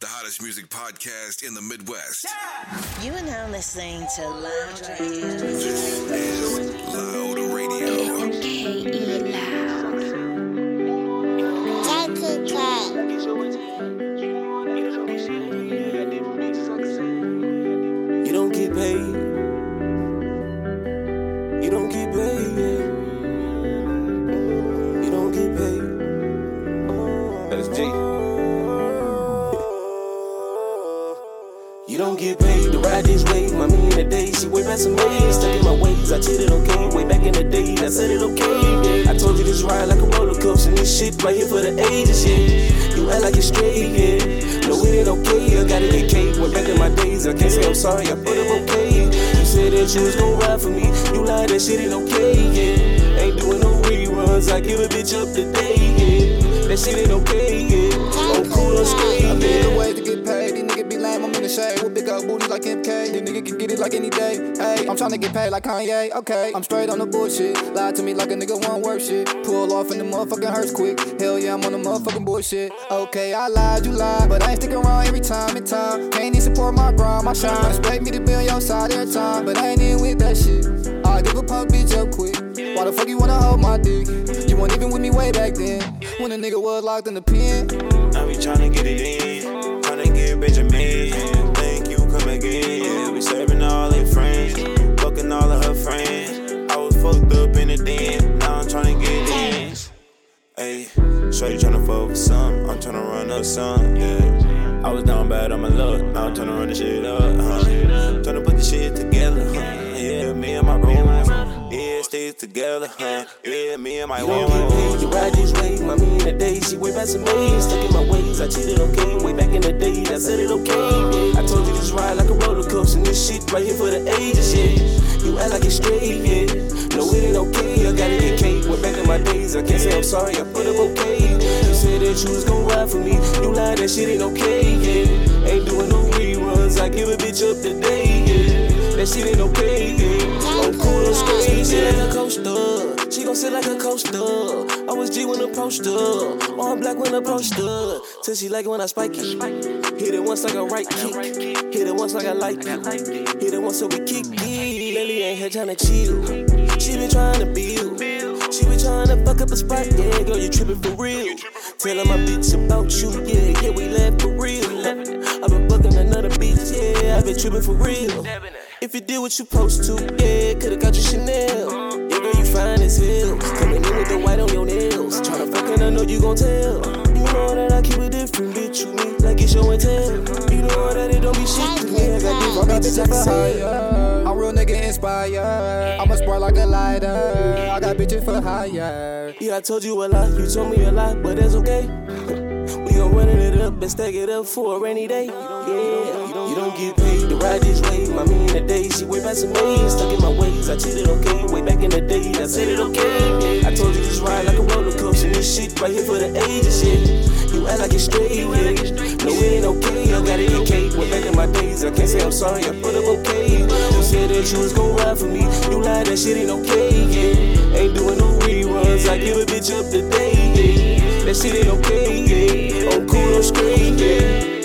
the hottest music podcast in the Midwest. You are now listening to Loud Radio. This is Loud Radio. K-E Loud. You she way back some days. Stuck in my ways, I cheated okay. Way back in the day, I said it okay. Yeah. I told you this ride like a roller coaster. And this shit right here for the ages, yeah. You act like it's straight, yeah. No, it ain't okay. I gotta get cake. Went back in my days, I can't say I'm sorry. I put up okay. You said that you was gon' ride for me. You lied, that shit ain't okay, yeah. Ain't doing no reruns. I give a bitch up today, yeah. That shit ain't okay, yeah. Oh, I'm cool, I'm straight, I'm in yeah. The shade. With big up booties like MK. These nigga can get it like any day. Hey, I'm tryna get paid like Kanye. Okay, I'm straight on the bullshit. Lie to me like a nigga won't work shit. Pull off in the motherfucking hearse quick. Hell yeah, I'm on the motherfucking bullshit. Okay, I lied, you lied. But I ain't sticking around every time in time. Can't even support my grind, my shine. Expect me to be on your side every time. But I ain't in with that shit. I give a punk bitch up quick. Why the fuck you wanna hold my dick? You weren't even with me way back then. When a nigga was locked in the pen. I be tryna get it in, tryna get Benjamin. Hey, Shorty tryna fuck with some, I'm tryna run up some, yeah. I was down bad on my luck, now I'm tryna run the shit up, huh? Tryna put the shit together, huh? Yeah, me and my roommates, yeah, together, huh? Yeah, me and my woman. You ride this wave, my me in the day, she way some days, stuck in my ways, I cheated okay, way back in the day, I said it okay. I told you this ride like a roller coaster, and this shit right here for the ages, yeah. You act like it's straight, yeah. No, it ain't okay, I gotta get cake, went back in my days, I can't say I'm sorry, I put up okay. You said that you was gon' ride for me, you lied, that shit ain't okay, yeah. Ain't doing no reruns, I give a bitch up today, shit ain't okay, yeah. I'm cool, I'm straight, yeah. like a coaster. She gon' sit like a coaster. I was G when I approached her. All black when approached her. Till she like it when I spike it. Hit it once like a right kick. Hit it once like I like it. Hit it once so we kick it. Lily ain't here tryna chill. She been trying to build. She been trying to fuck up a spot. Yeah, girl, you trippin' for real. Tellin' my bitch about you. Yeah, yeah, we laugh for real. I've been fucking another bitch. Yeah, I've been trippin' for real. If you did what you supposed to, yeah, could've got you Chanel. Yeah, girl, you fine as hell. Coming in with the white on your nails. Tryna fuck and I know you gon' tell. You know that I keep it different, bitch. You me like it's show and tell. You know that it don't be shit to me. I got different bitches I can say. I'm real nigga inspired. I'm a spark like a lighter. I got bitches for hire. Yeah, I told you a lot. You told me a lot, but that's okay. We gon' run it up and stack it up for a rainy day. Yeah, you don't get paid to ride this wave. My me in the day, she way some days. Stuck in my ways, I cheated okay. Way back in the day, I said it okay. I told you this ride like a roller coaster. This shit right here for the ages, yeah. You act like it's straight, yeah. No, it ain't okay. I gotta get cake. Way back in my days, I can't say I'm sorry. I put up okay. You said that you was gon' ride for me. You lied, that shit ain't okay, yeah. Ain't doing no reruns. I give a bitch up today, yeah. That shit ain't okay, yeah. I'm cool, I'm straight, yeah.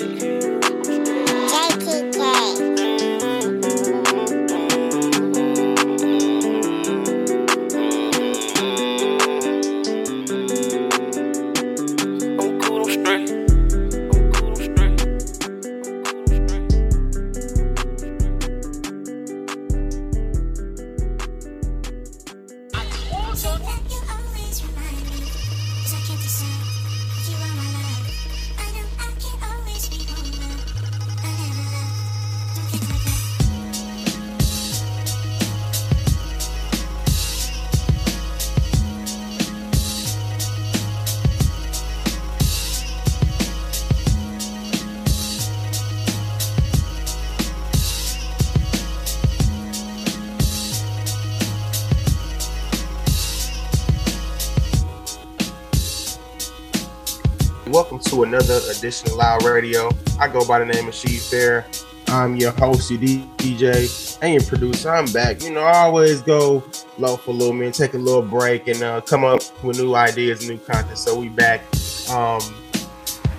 Edition of Loud Radio. I go by the name of She Fair. I'm your host, your DJ, and your producer. I'm back. You know, I always go low for a little minute, take a little break, and uh, come up with new ideas, new content. So we back. Um,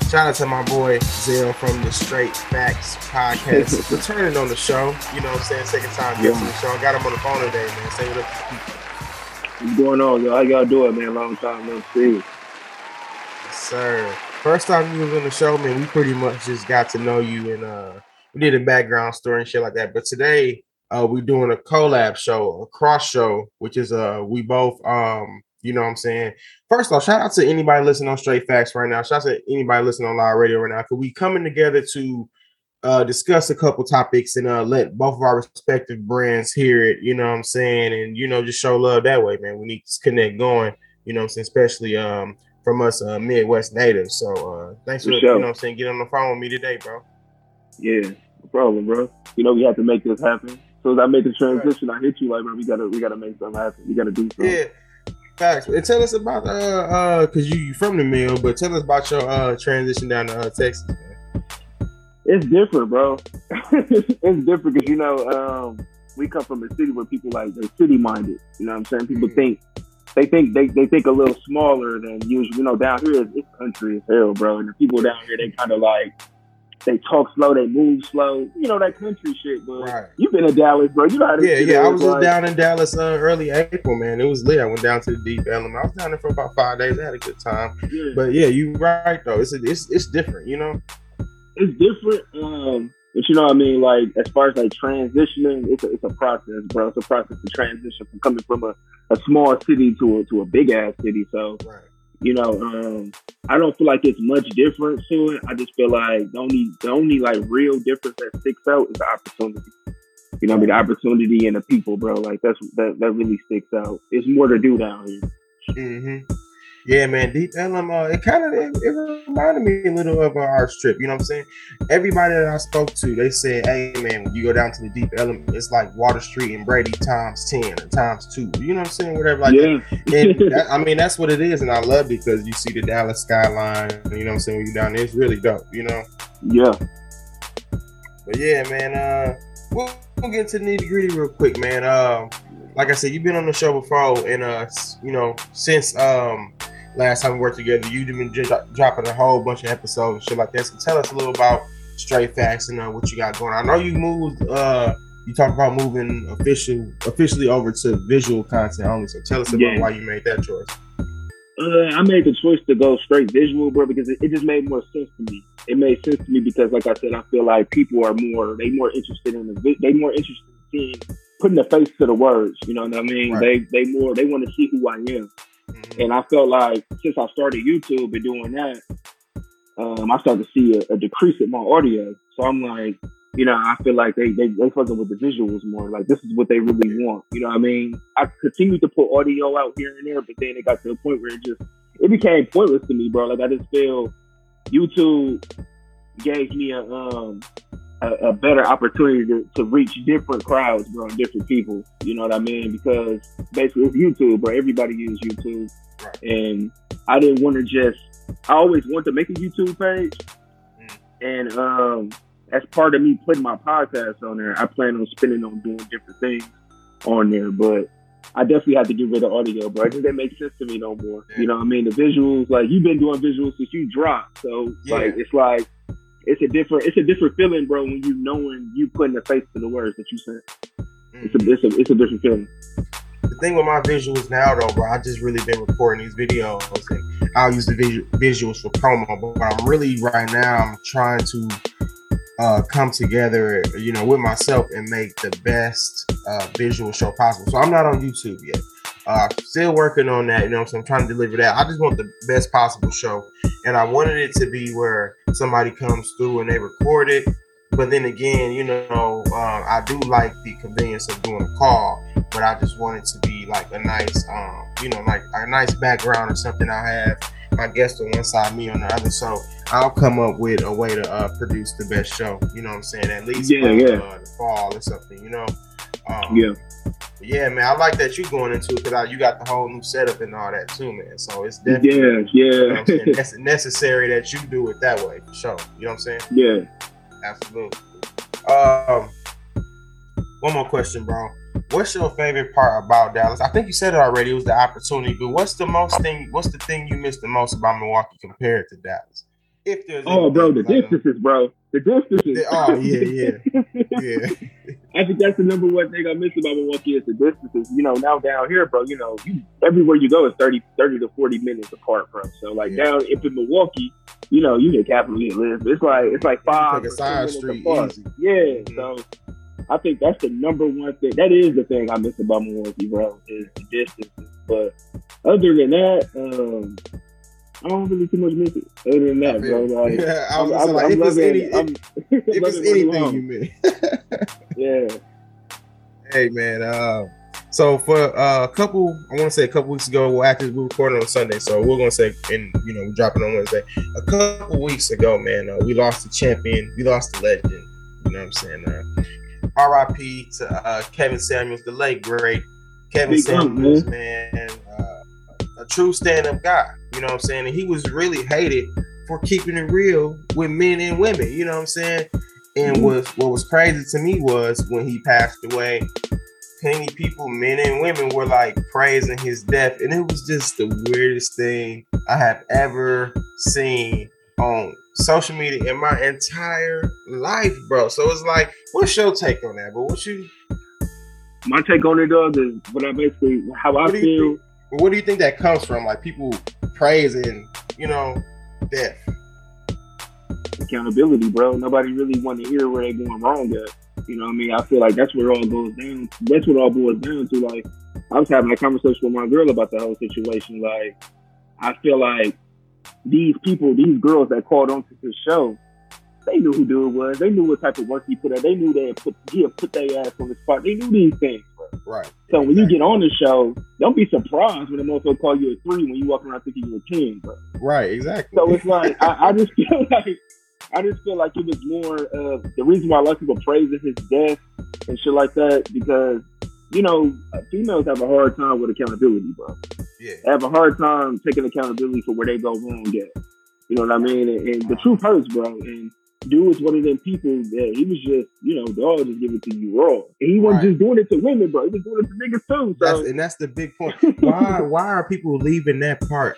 Shout out to my boy Zell from the Straight Facts podcast, returning on the show. You know what I'm saying? Second time guest on the show. I got him on the phone today, man. Say what up. What's going on, yo? How y'all doing, man? Long time no see. Yes, sir. First time you was on the show, man, we pretty much just got to know you and uh we did a background story and shit like that. But today, uh we're doing a collab show, a cross show, which is uh we both um you know what I'm saying. First off, shout out to anybody listening on Straight Facts right now. Shout out to anybody listening on live radio right now. Cause we coming together to uh discuss a couple topics and uh let both of our respective brands hear it, you know what I'm saying, and you know, just show love that way, man. We need to connect going, you know what I'm saying, especially um from us uh Midwest natives. So uh thanks for, For you know what I'm saying, getting on the phone with me today, bro. Yeah, no problem, bro. You know we have to make this happen. So as I make the transition, I hit you like, bro, we gotta we gotta make something happen. We gotta do something. Yeah. Facts. And tell us about uh uh cause you you from the mill, but tell us about your uh transition down to uh, Texas, man. It's different, bro. it's different because you know um, we come from a city where people like they're city minded. You know what I'm saying? People Mhm. think they think they, they think a little smaller than usual. You know, down here it's, it's country as hell, bro. And the people down here they kind of like they talk slow, they move slow. You know that country shit, but Right. you've been in Dallas, bro. You know how this Yeah, yeah. I was just like- down in Dallas uh, early April, man. It was lit. I went down to the Deep Ellum. I was down there for about five days. I had a good time. Yeah. But yeah, you're right though. It's it's it's different, you know. it's different. Um, but you know what I mean? Like as far as like transitioning, it's a, it's a process, bro. It's a process to transition from coming from a, a small city to a to a big ass city. So Right. you know, um, I don't feel like it's much difference to it. I just feel like the only the only like real difference that sticks out is the opportunity. You know, what I mean, the opportunity and the people, bro. Like that's that that really sticks out. It's more to do down here. Mm-hmm. Yeah, man. Deep Ellum, uh, it kind of it, it reminded me a little of uh, our strip. You know what I'm saying? Everybody that I spoke to, they said, "Hey, man, when you go down to the Deep Ellum, it's like Water Street and Brady times ten or times two. You know what I'm saying? Whatever, like yeah, and that, I mean, that's what it is, and I love it because you see the Dallas skyline. You know what I'm saying? When you down there, it's really dope. You know. yeah. But yeah, man. Uh, we'll, we'll get to the nitty gritty real quick, man. Um, like I said, you've been on the show before, and uh, you know, since um last time we worked together, you've been dro- dropping a whole bunch of episodes and shit like that. So tell us a little about Straight Facts and uh, what you got going. on. I know you moved. Uh, you talked about moving official officially over to visual content only. So tell us about Yeah. why you made that choice. Uh, I made the choice to go straight visual, bro, because it, it just made more sense to me. It made sense to me because, like I said, I feel like people are more they more interested in the vi- they more interested in seeing putting a face to the words. You know what I mean? Right. They they more they want to see who I am, Mhm. and I felt like since I started YouTube and doing that, um, I started to see a, a decrease in my audio. So I'm like, you know, I feel like they they they fucking with the visuals more. Like this is what they really want. You know what I mean? I continued to put audio out here and there, but then it got to a point where it just it became pointless to me, bro. Like I just feel YouTube gave me a um a, a better opportunity to, to reach different crowds, bro, and different people. You know what I mean? Because basically it's YouTube, bro. Everybody uses YouTube, Right. and I didn't want to just. I always wanted to make a YouTube page, Mm. and um, as part of me putting my podcast on there, I plan on spending on doing different things on there, but. I definitely had to get rid of audio, bro. It just didn't make sense to me no more. Yeah. You know what I mean? The visuals, like you've been doing visuals since you dropped. So Yeah. like it's like it's a different it's a different feeling, bro, when you knowing you putting a face to the words that you said. It's a it's a it's a different feeling. the thing with my visuals now though, bro, I just really been recording these videos and I'll use the visu- visuals for promo. But I'm really right now I'm trying to uh, come together, you know, with myself and make the best uh, visual show possible. So I'm not on YouTube yet. Uh, still working on that, you know. So I'm trying to deliver that. I just want the best possible show, and I wanted it to be where somebody comes through and they record it. But then again, you know, uh, I do like the convenience of doing a call but I just want it to be like a nice, um, you know, like a nice background or something. I have my guest on one side, me on the other, so I'll come up with a way to uh, produce the best show. You know what I'm saying? At least Yeah, for, yeah. Uh, the fall or something. You know? Um, Yeah. But yeah, man. I like that you going into it because you got the whole new setup and all that too, man. So it's definitely Yeah, you know yeah. Nece- necessary that you do it that way for sure. You know what I'm saying? yeah. Absolutely. Um, one more question, bro. What's your favorite part about Dallas? I think you said it already. It was the opportunity, but what's the most thing? What's the thing you miss the most about Milwaukee compared to Dallas? If there's Oh, bro, the distances, bro. The distances. Oh, yeah, yeah. yeah. I think that's the number one thing I miss about Milwaukee is the distances. You know, now down here, bro, you know, you, everywhere you go is 30, 30 to 40 minutes apart, bro. So, like, Yeah. down if in Milwaukee, you know, you get Capitol, you Lisbon. It's like, it's like five. Take a side street apart. easy. Yeah, Mhm. so I think that's the number one thing. That is the thing I miss about Milwaukee, bro, is the distances. But other than that, um, I don't really too much miss it. Other than that, bro, like, Yeah, I I'm, was say, I'm, like, I'm if any- I'm, if it's anything you miss. yeah. Hey man, uh, so for uh, a couple, I want to say a couple weeks ago, we well, actually we recorded on Sunday, so we're gonna say, and you know, we're dropping on Wednesday. A couple weeks ago, man, uh, we lost the champion, we lost the legend. You know what I'm saying? Uh, R.I.P. to uh, Kevin Samuels, the late great Kevin Big up, Samuels, man, uh, a true stand-up guy. You know what I'm saying? And he was really hated for keeping it real with men and women. You know what I'm saying? And Mhm. what what was crazy to me was when he passed away, plenty people, men and women, were like praising his death, and it was just the weirdest thing I have ever seen on social media in my entire life, bro. So it's like, what's your take on that? But what you My take on it, though, is what I basically, how I What do you where do you think that comes from? Like people praising, you know, death. accountability, bro. Nobody really want to hear where they're going wrong at. You know what I mean? I feel like that's where it all goes down. That's what all boils down to. Like, I was having a conversation with my girl about the whole situation. Like, I feel like these people, these girls that called onto his show, they knew who dude was. They knew what type of work he put in. They knew they had put he had put their ass on the spot. They knew these things. Right. So when you get on the show, don't be surprised when a motherfucker call you a three when you walk around thinking you're a ten, bro. Right, exactly. So it's like I, I just feel like I just feel like it was more of the reason why a lot of people praising his death and shit like that because you know females have a hard time with accountability, bro. yeah. They have a hard time taking accountability for where they go wrong at. You know what I mean? And, and the truth hurts, bro. And dude was one of them people that he was just, you know, dog just give it to you raw. And he wasn't Right. just doing it to women, bro. He was doing it to niggas too. So That's, and that's the big point. Why why are people leaving that part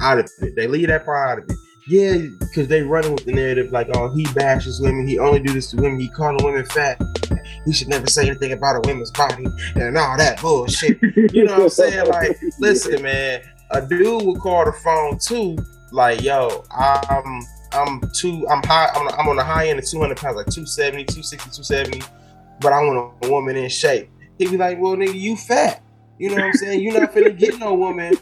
out of it? They leave that part out of it. Yeah, because they running with the narrative like, oh, he bashes women. He only do this to women. He calling women fat. He should never say anything about a woman's body and all that bullshit. You know what I'm saying? Like, listen, man, a dude will call the phone too. Like, yo, I'm I'm too I'm high. I'm, I'm on the high end of 200 pounds, like 270, 260, 270. But I want a woman in shape. He'd be like, well, nigga, you fat. You know what I'm saying? You're not finna get no woman.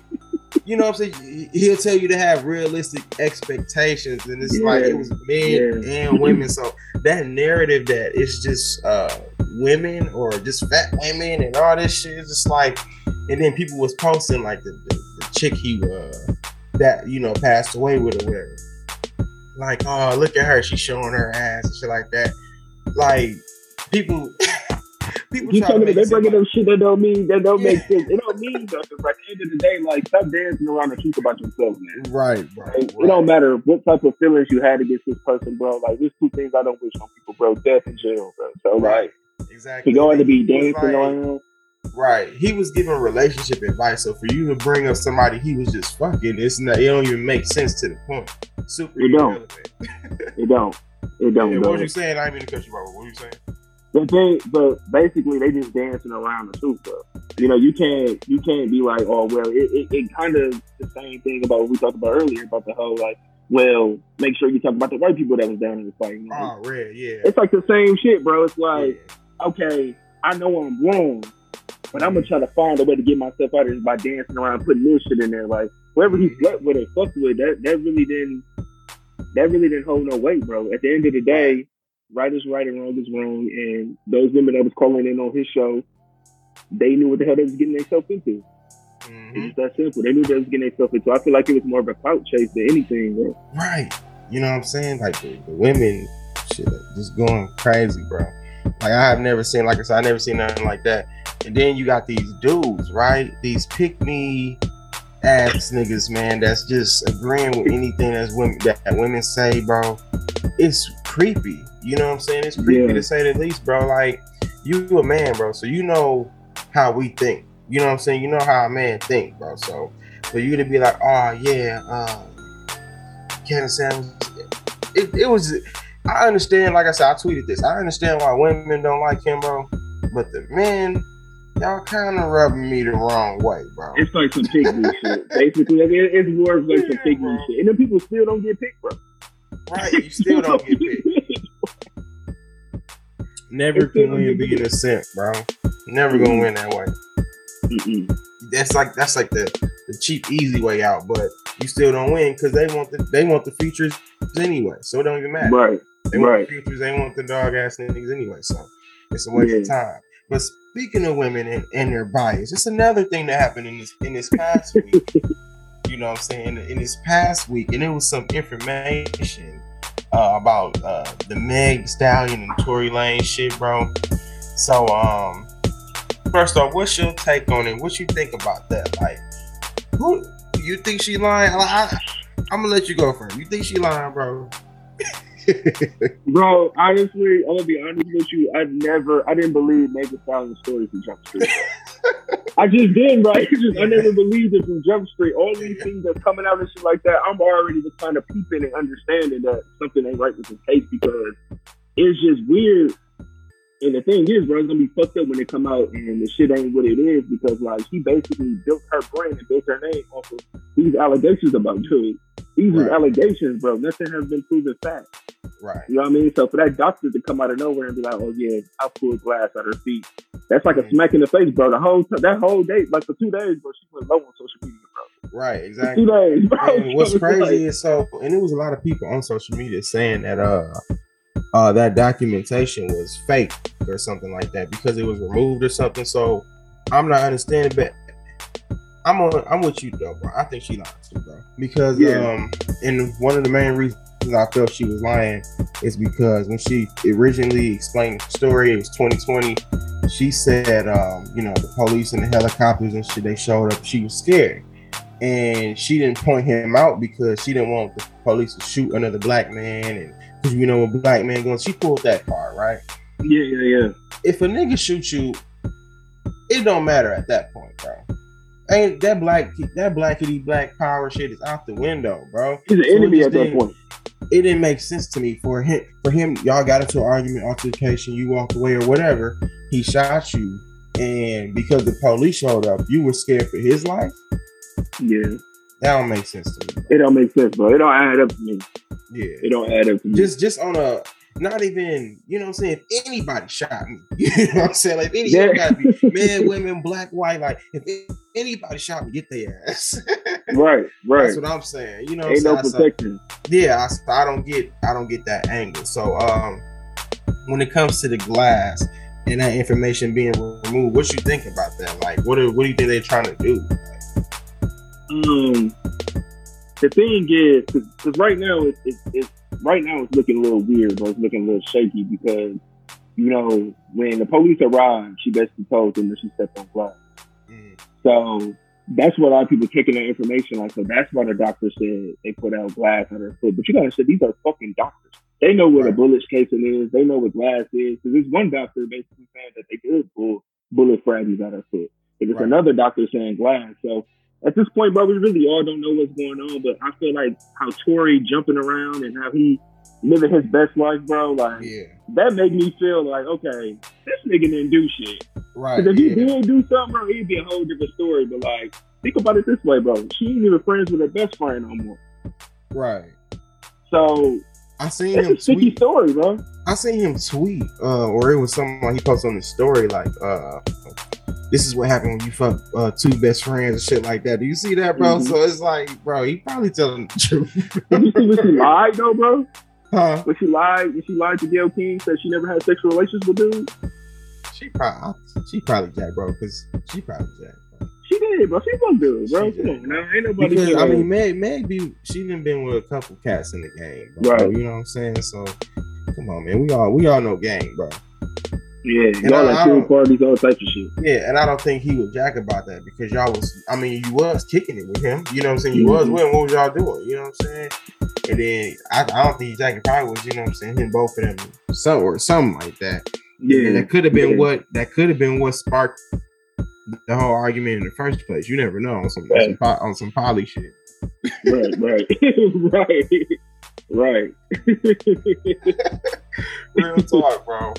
You know what I'm saying? He'll tell you to have realistic expectations, and it's like it was men Yeah. and women. So that narrative that it's just uh women or just fat women and all this shit is just like, and then people was posting like the, the, the chick he uh that you know passed away with or whatever. Like, oh look at her, she's showing her ass and shit like that. Like people, people You talking make they bringing like- up shit that don't mean that don't Yeah. make sense. It don't mean nothing. But at the end of the day, like stop dancing around the truth about yourself, man. right, right, It, it don't matter what type of feelings you had against this person, bro. Like there's two things I don't wish on people, bro. Death and jail, bro. So Right. like exactly. to go in to be dancing like- around. Right. He was giving relationship advice. So for you to bring up somebody he was just fucking, it's not it don't even make sense to the point. Super It don't. It don't. It don't. Yeah, what was you saying? I didn't mean to cut you off. What were you saying? The thing, but basically they just dancing around the truth, bro. You know, you can't you can't be like, oh well, it, it, it kind of the same thing about what we talked about earlier about the whole like, well, make sure you talk about the white people that was down in the fight. You know? Oh, red, yeah. It's like the same shit, bro. It's like, yeah. okay, I know I'm wrong, but I'm gonna try to find a way to get myself out of this by dancing around, putting this shit in there. Like whoever he slept with or fucked with, that that really didn't that really didn't hold no weight, bro. At the end of the day, right is right and wrong is wrong. And those women that was calling in on his show, they knew what the hell they was getting themselves into. Mhm. It's just that simple. They knew they was getting themselves into. I feel like it was more of a clout chase than anything, bro. Right. You know what I'm saying? Like the, the women shit just going crazy, bro. Like I have never seen, like I said, I never seen nothing like that. And then you got these dudes, right? These pick me ass niggas, man, that's just agreeing with anything that's women that women say, bro. It's creepy. You know what I'm saying? It's creepy Yeah. to say the least, bro. Like you a man, bro, so you know how we think. You know what I'm saying? You know how a man think, bro. So for you to be like, oh yeah, um, Kevin Samuels, it, it was. I understand. Like I said, I tweeted this. I understand why women don't like him, bro. But the men, y'all kind of rubbing me the wrong way, bro. It's like some pygmy shit. Basically, like, it, it's more of like some Yeah, pygmy bro. shit. And then people still don't get picked, bro. Right? You still don't get picked. Never can win being a simp, bro. Never gonna win that way. Mm-mm. That's like that's like the, the cheap, easy way out. But you still don't win because they want the they want the features anyway. So it don't even matter. Right. They want Right. the features. They want the dog ass niggas anyway. So it's a waste of time. But speaking of women and, and their bias, it's another thing that happened in this in this past week. You know what I'm saying? In this past week, and it was some information uh, about uh, the Meg Stallion and Tory Lane shit, bro. So, um, first off, what's your take on it? What you think about that? Like, who you think she lying? Like, I, I'm gonna let you go first. You think she lying, bro? Bro, honestly, I'm gonna be honest with you. I never, I didn't believe Megan Stallion's story from Jump Street. I just didn't, right? It's just, I never believed it from Jump Street. All these things that's coming out and shit like that, I'm already just kind of peeping and understanding that something ain't right with this case because it's just weird. And the thing is, bro, it's gonna be fucked up when they come out and the shit ain't what it is because like she basically built her brand and built her name off of these allegations about Tory. These Right. are allegations, bro. Nothing has been proven fact. right. You know what I mean? So for that doctor to come out of nowhere and be like, "Oh yeah, I pulled glass at her feet," that's like a smack in the face, bro. The whole t- that whole day, like for two days, bro, she went low on social media, bro. Right, For exactly. two days, bro. And what's crazy like- is so, and it was a lot of people on social media saying that uh, uh, that documentation was fake or something like that because it was removed or something. So I'm not understanding, but I'm on, I'm with you though, bro. I think she lied too, bro. Because Yeah. um, and one of the main reasons I felt she was lying is because when she originally explained the story, it was 2020. She said, um, you know, the police and the helicopters and shit, they showed up. She was scared and she didn't point him out because she didn't want the police to shoot another black man and because you know a black man going she pulled that card right yeah, yeah, yeah. if a nigga shoot you it don't matter at that point bro ain't that black that blackity black power shit is out the window bro He's an So enemy at that point. it didn't make sense to me for him for him y'all got into an argument altercation you walked away or whatever he shot you and because the police showed up you were scared for his life Yeah, that don't make sense to me it don't make sense, bro. It don't add up to me. yeah It don't add up to me. just just on a not even you know what I'm saying if anybody shot me you know what I'm saying like anybody men women black white like if anybody shot me get their ass right, right. that's what I'm saying you know what Ain't I'm no saying? So- protection. yeah I, I don't get I don't get that angle so um when it comes to the glass and that information being removed what you think about that like what do, what do you think they're trying to do Um, the thing is, because right now it's, it's, it's right now it's looking a little weird, but it's looking a little shaky because you know when the police arrived, she basically told them that she stepped on glass. Mm, So that's what a lot of people taking that information like. So that's why the doctor said they put out glass on her foot. But you gotta say these are fucking doctors. They know what a bullet casing is. They know what glass is. Because there's one doctor basically saying that they did pull bullet fragments out of her foot. But there's Right. another doctor saying glass. So at this point, bro, we really all don't know what's going on. But I feel like how Tory jumping around and how he living his best life, bro. Like yeah that made me feel like okay, this nigga didn't do shit. right Because if he yeah. did do something, bro, it'd be a whole different story. But like, think about it this way, bro. She ain't even friends with her best friend no more. right So I seen him a sticky tweet story, bro. I seen him tweet, uh, or it was someone he posted on his story, like, uh, this is what happened when you fuck uh, two best friends and shit like that. Do you see that, bro? Mhm. So it's like, bro, he probably telling the truth. Did you see when she lied though, bro? huh? When she lied, when she lied to Gayle King, said she never had sexual relations with dudes. She probably, she probably jack, bro, because she probably jack. Bro. She did, bro. She was good, bro. She Come did. on, now ain't nobody. Because I mean, Meg, Meg be she done been with a couple cats in the game, bro. Right. You know what I'm saying? So, come on, man, we all we all know game, bro. Yeah, And y'all I- like pool don't- parties, all types of shit. Yeah, and I don't think he would jack about that because y'all was, I mean, you was kicking it with him. You know what I'm saying? You was Mhm. with him. What was y'all doing? You know what I'm saying? And then I, I don't think Jackie probably was, you know what I'm saying, him both of them, some or something like that. Yeah, And that could have been Yeah. what that could have been what sparked the whole argument in the first place. You never know on some on some, on some poly shit. right, right, right. Right. Real talk, bro.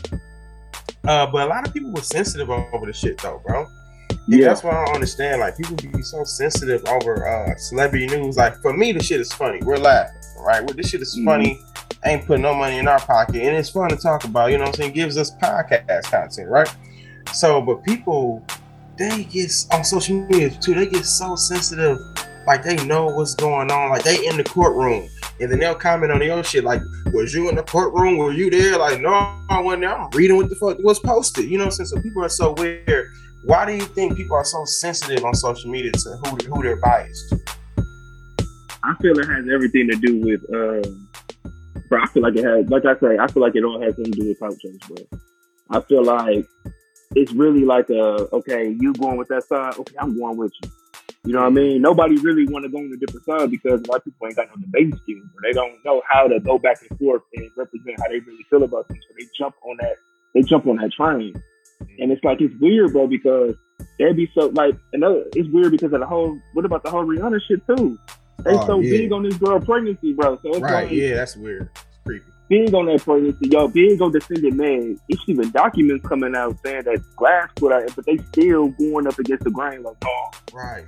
Uh, but a lot of people were sensitive over the shit though, bro. And yeah. that's why I don't understand. Like people be so sensitive over uh celebrity news. Like for me, the shit is funny. We're laughing, right? Well, this shit is Mhm. funny. Ain't putting no money in our pocket, and it's fun to talk about. You know what I'm saying? Gives us podcast content, right? So, but people, they get on social media too. They get so sensitive. Like they know what's going on. Like they in the courtroom, and then they'll comment on your shit. Like, was you in the courtroom? Were you there? Like, no, I wasn't there. I'm reading what the fuck was posted. You know what I'm saying? So people are so weird. Why do you think people are so sensitive on social media to who who they're biased? I feel it has everything to do with, um, bro. I feel like it has, like I say, I feel like it all has something to do with culture, bro. I feel like it's really like a, okay, you going with that side, okay, I'm going with you. You know what I mean? Nobody really want to go on a different side because a lot of people ain't got no debate skills, or they don't know how to go back and forth and represent how they really feel about things. So they jump on that, they jump on that train, and it's like it's weird, bro, because they'd be so like another. Uh, it's weird because of the whole. What about the whole Rihanna shit too? They Oh, so yeah. big on this girl pregnancy, bro. So it's Right? like Yeah, that's weird. It's creepy. big on that pregnancy, yo, big on defending man. It's even documents coming out saying that Glass put out, but they still going up against the grain. Like, oh, Right.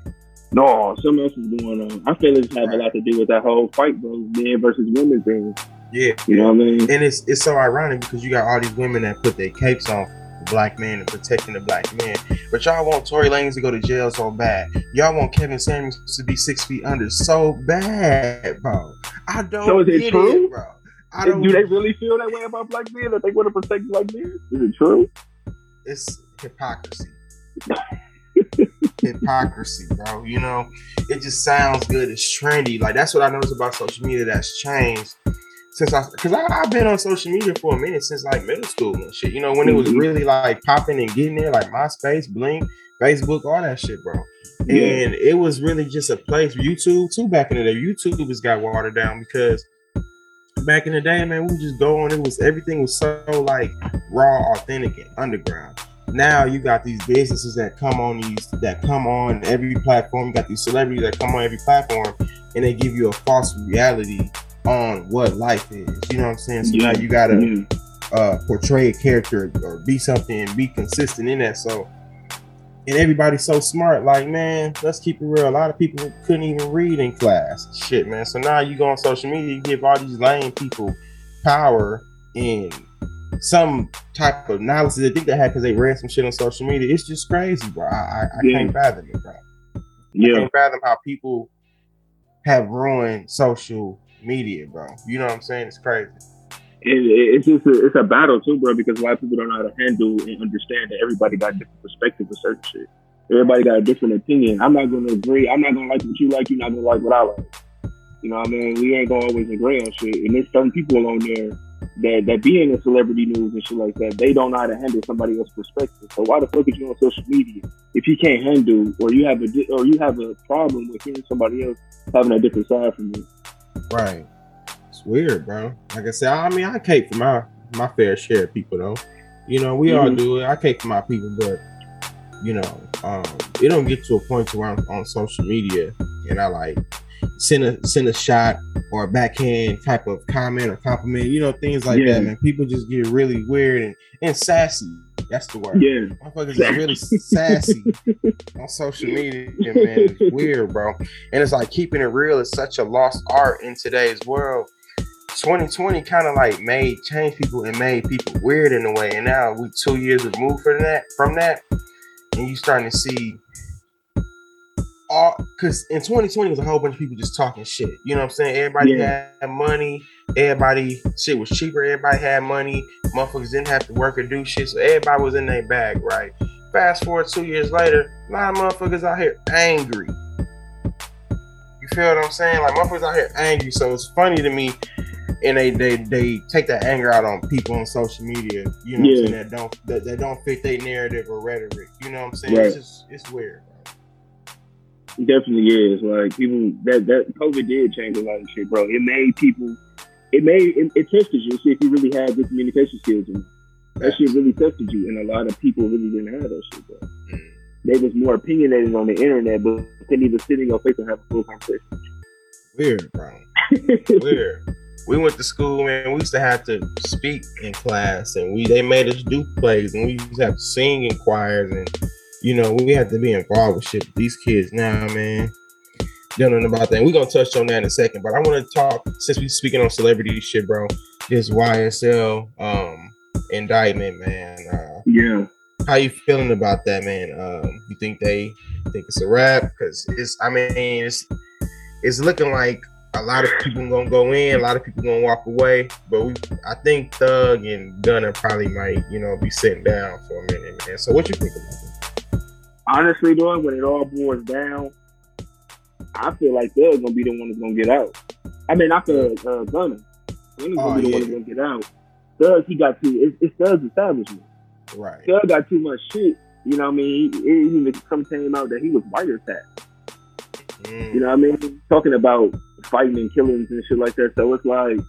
No, something else is going on. I feel it's have a lot to do with that whole fight, bro, men versus women thing. Yeah. You know what I mean? And it's it's so ironic because you got all these women that put their capes on the black man and protecting the black man. But y'all want Tory Lanez to go to jail so bad. Y'all want Kevin Samuels to be six feet under so bad, bro. I don't So is it true? it, bro. I don't Do they really feel that way about black men that they want to protect black men? Is it true? it's hypocrisy. hypocrisy, bro. You know, it just sounds good. It's trendy. Like that's what I noticed about social media that's changed since I, because I've been on social media for a minute since like middle school and shit. You know, when it was Mhm. really like popping and getting there, like MySpace, Blink, Facebook, all that shit, bro. Yeah. And it was really just a place. YouTube too. Back in the day, YouTube has got watered down because back in the day, man, we just go on. It was everything was so like raw, authentic, and underground. Now you got these businesses that come on these that come on every platform. You got these celebrities that come on every platform, and they give you a false reality on what life is. You know what I'm saying? So Yeah. now you gotta Yeah. uh, portray a character or be something and be consistent in that. So, and everybody's so smart. Like, man, let's keep it real. A lot of people couldn't even read in class. Shit, man. So now you go on social media, you give all these lame people power and some type of knowledge that they think they had because they read some shit on social media. It's just crazy, bro. I, I, I Yeah. can't fathom it, bro. I Yeah. can't fathom how people have ruined social media, bro. You know what I'm saying? It's crazy. it, it- it's just a, it's a battle too, bro. Because a lot of people don't know how to handle and understand that everybody got a different perspective of certain shit. Everybody got a different opinion. I'm not gonna agree. I'm not gonna like what you like. You're not gonna like what I like. You know what I mean? We ain't gonna always agree on shit. And there's certain people on there that that be in the celebrity news and shit like that. They don't know how to handle somebody else's perspective. So why the fuck is you on social media if you can't handle or you have a di- or you have a problem with hearing somebody else having a different side from you? Right. It's weird, bro. Like I said, I mean, I cape for my my fair share of people, though. You know, we all Mhm. do it. I cape for my people, but you know, um, it don't get to a point to where I'm on social media and I like send a send a shot or a backhand type of comment or compliment. You know, things like Yeah. that, man. People just get really weird and and sassy. That's the word. Yeah. Motherfuckers is really sassy on social media, man. It's weird, bro. And it's like keeping it real is such a lost art in today's world. 2020 kind of like made change people and made people weird in a way. And now we two years removed from that from that, and you starting to see all because in 2020 was a whole bunch of people just talking shit. You know what I'm saying? Everybody Yeah. had money. Everybody shit was cheaper. Everybody had money. Motherfuckers didn't have to work or do shit. So everybody was in their bag, right? Fast forward two years later, a lot of motherfuckers out here angry. You feel what I'm saying? Like motherfuckers out here angry. So it's funny to me, and they they they take that anger out on people on social media. You know what I'm saying? That don't that, that don't fit their narrative or rhetoric. You know what I'm saying? Right. It's just it's weird. It definitely is. Like people that that COVID did change a lot of shit, bro. It made people it made it, it tested you to see if you really had good communication skills and that shit really tested you and a lot of people really didn't have that shit, bro. Mm. They was more opinionated on the internet, but couldn't even sit in your face and have a full conversation. Weird, bro. Weird. we went to school, man. We used to have to speak in class, and we they made us do plays, and we used to have to sing in choirs, and you know we have to be involved with shit. These kids now, man, don't know about that. We're gonna touch on that in a second, but I want to talk since we speaking on celebrity shit, bro. This YSL um indictment, man. Uh, Yeah. how you feeling about that, man? Um, you think they think it's a wrap? Because it's, I mean, it's it's looking like a lot of people gonna go in, a lot of people gonna walk away. But we, I think Thug and Gunna probably might, you know, be sitting down for a minute, man. So what you think about it? Honestly, though, when it all boils down, I feel like they're gonna be the one that's gonna get out. I mean, I feel uh, Gunna. Gunna's gonna Oh, be the one yeah. that's gonna get out. Thug, he got too. It's, it's Thug's establishment. Right. Thug got too much shit. You know what I mean? It even some came out that he was wiretapped. Mm, You know what I mean? Talking about fighting and killings and shit like that. So it's like,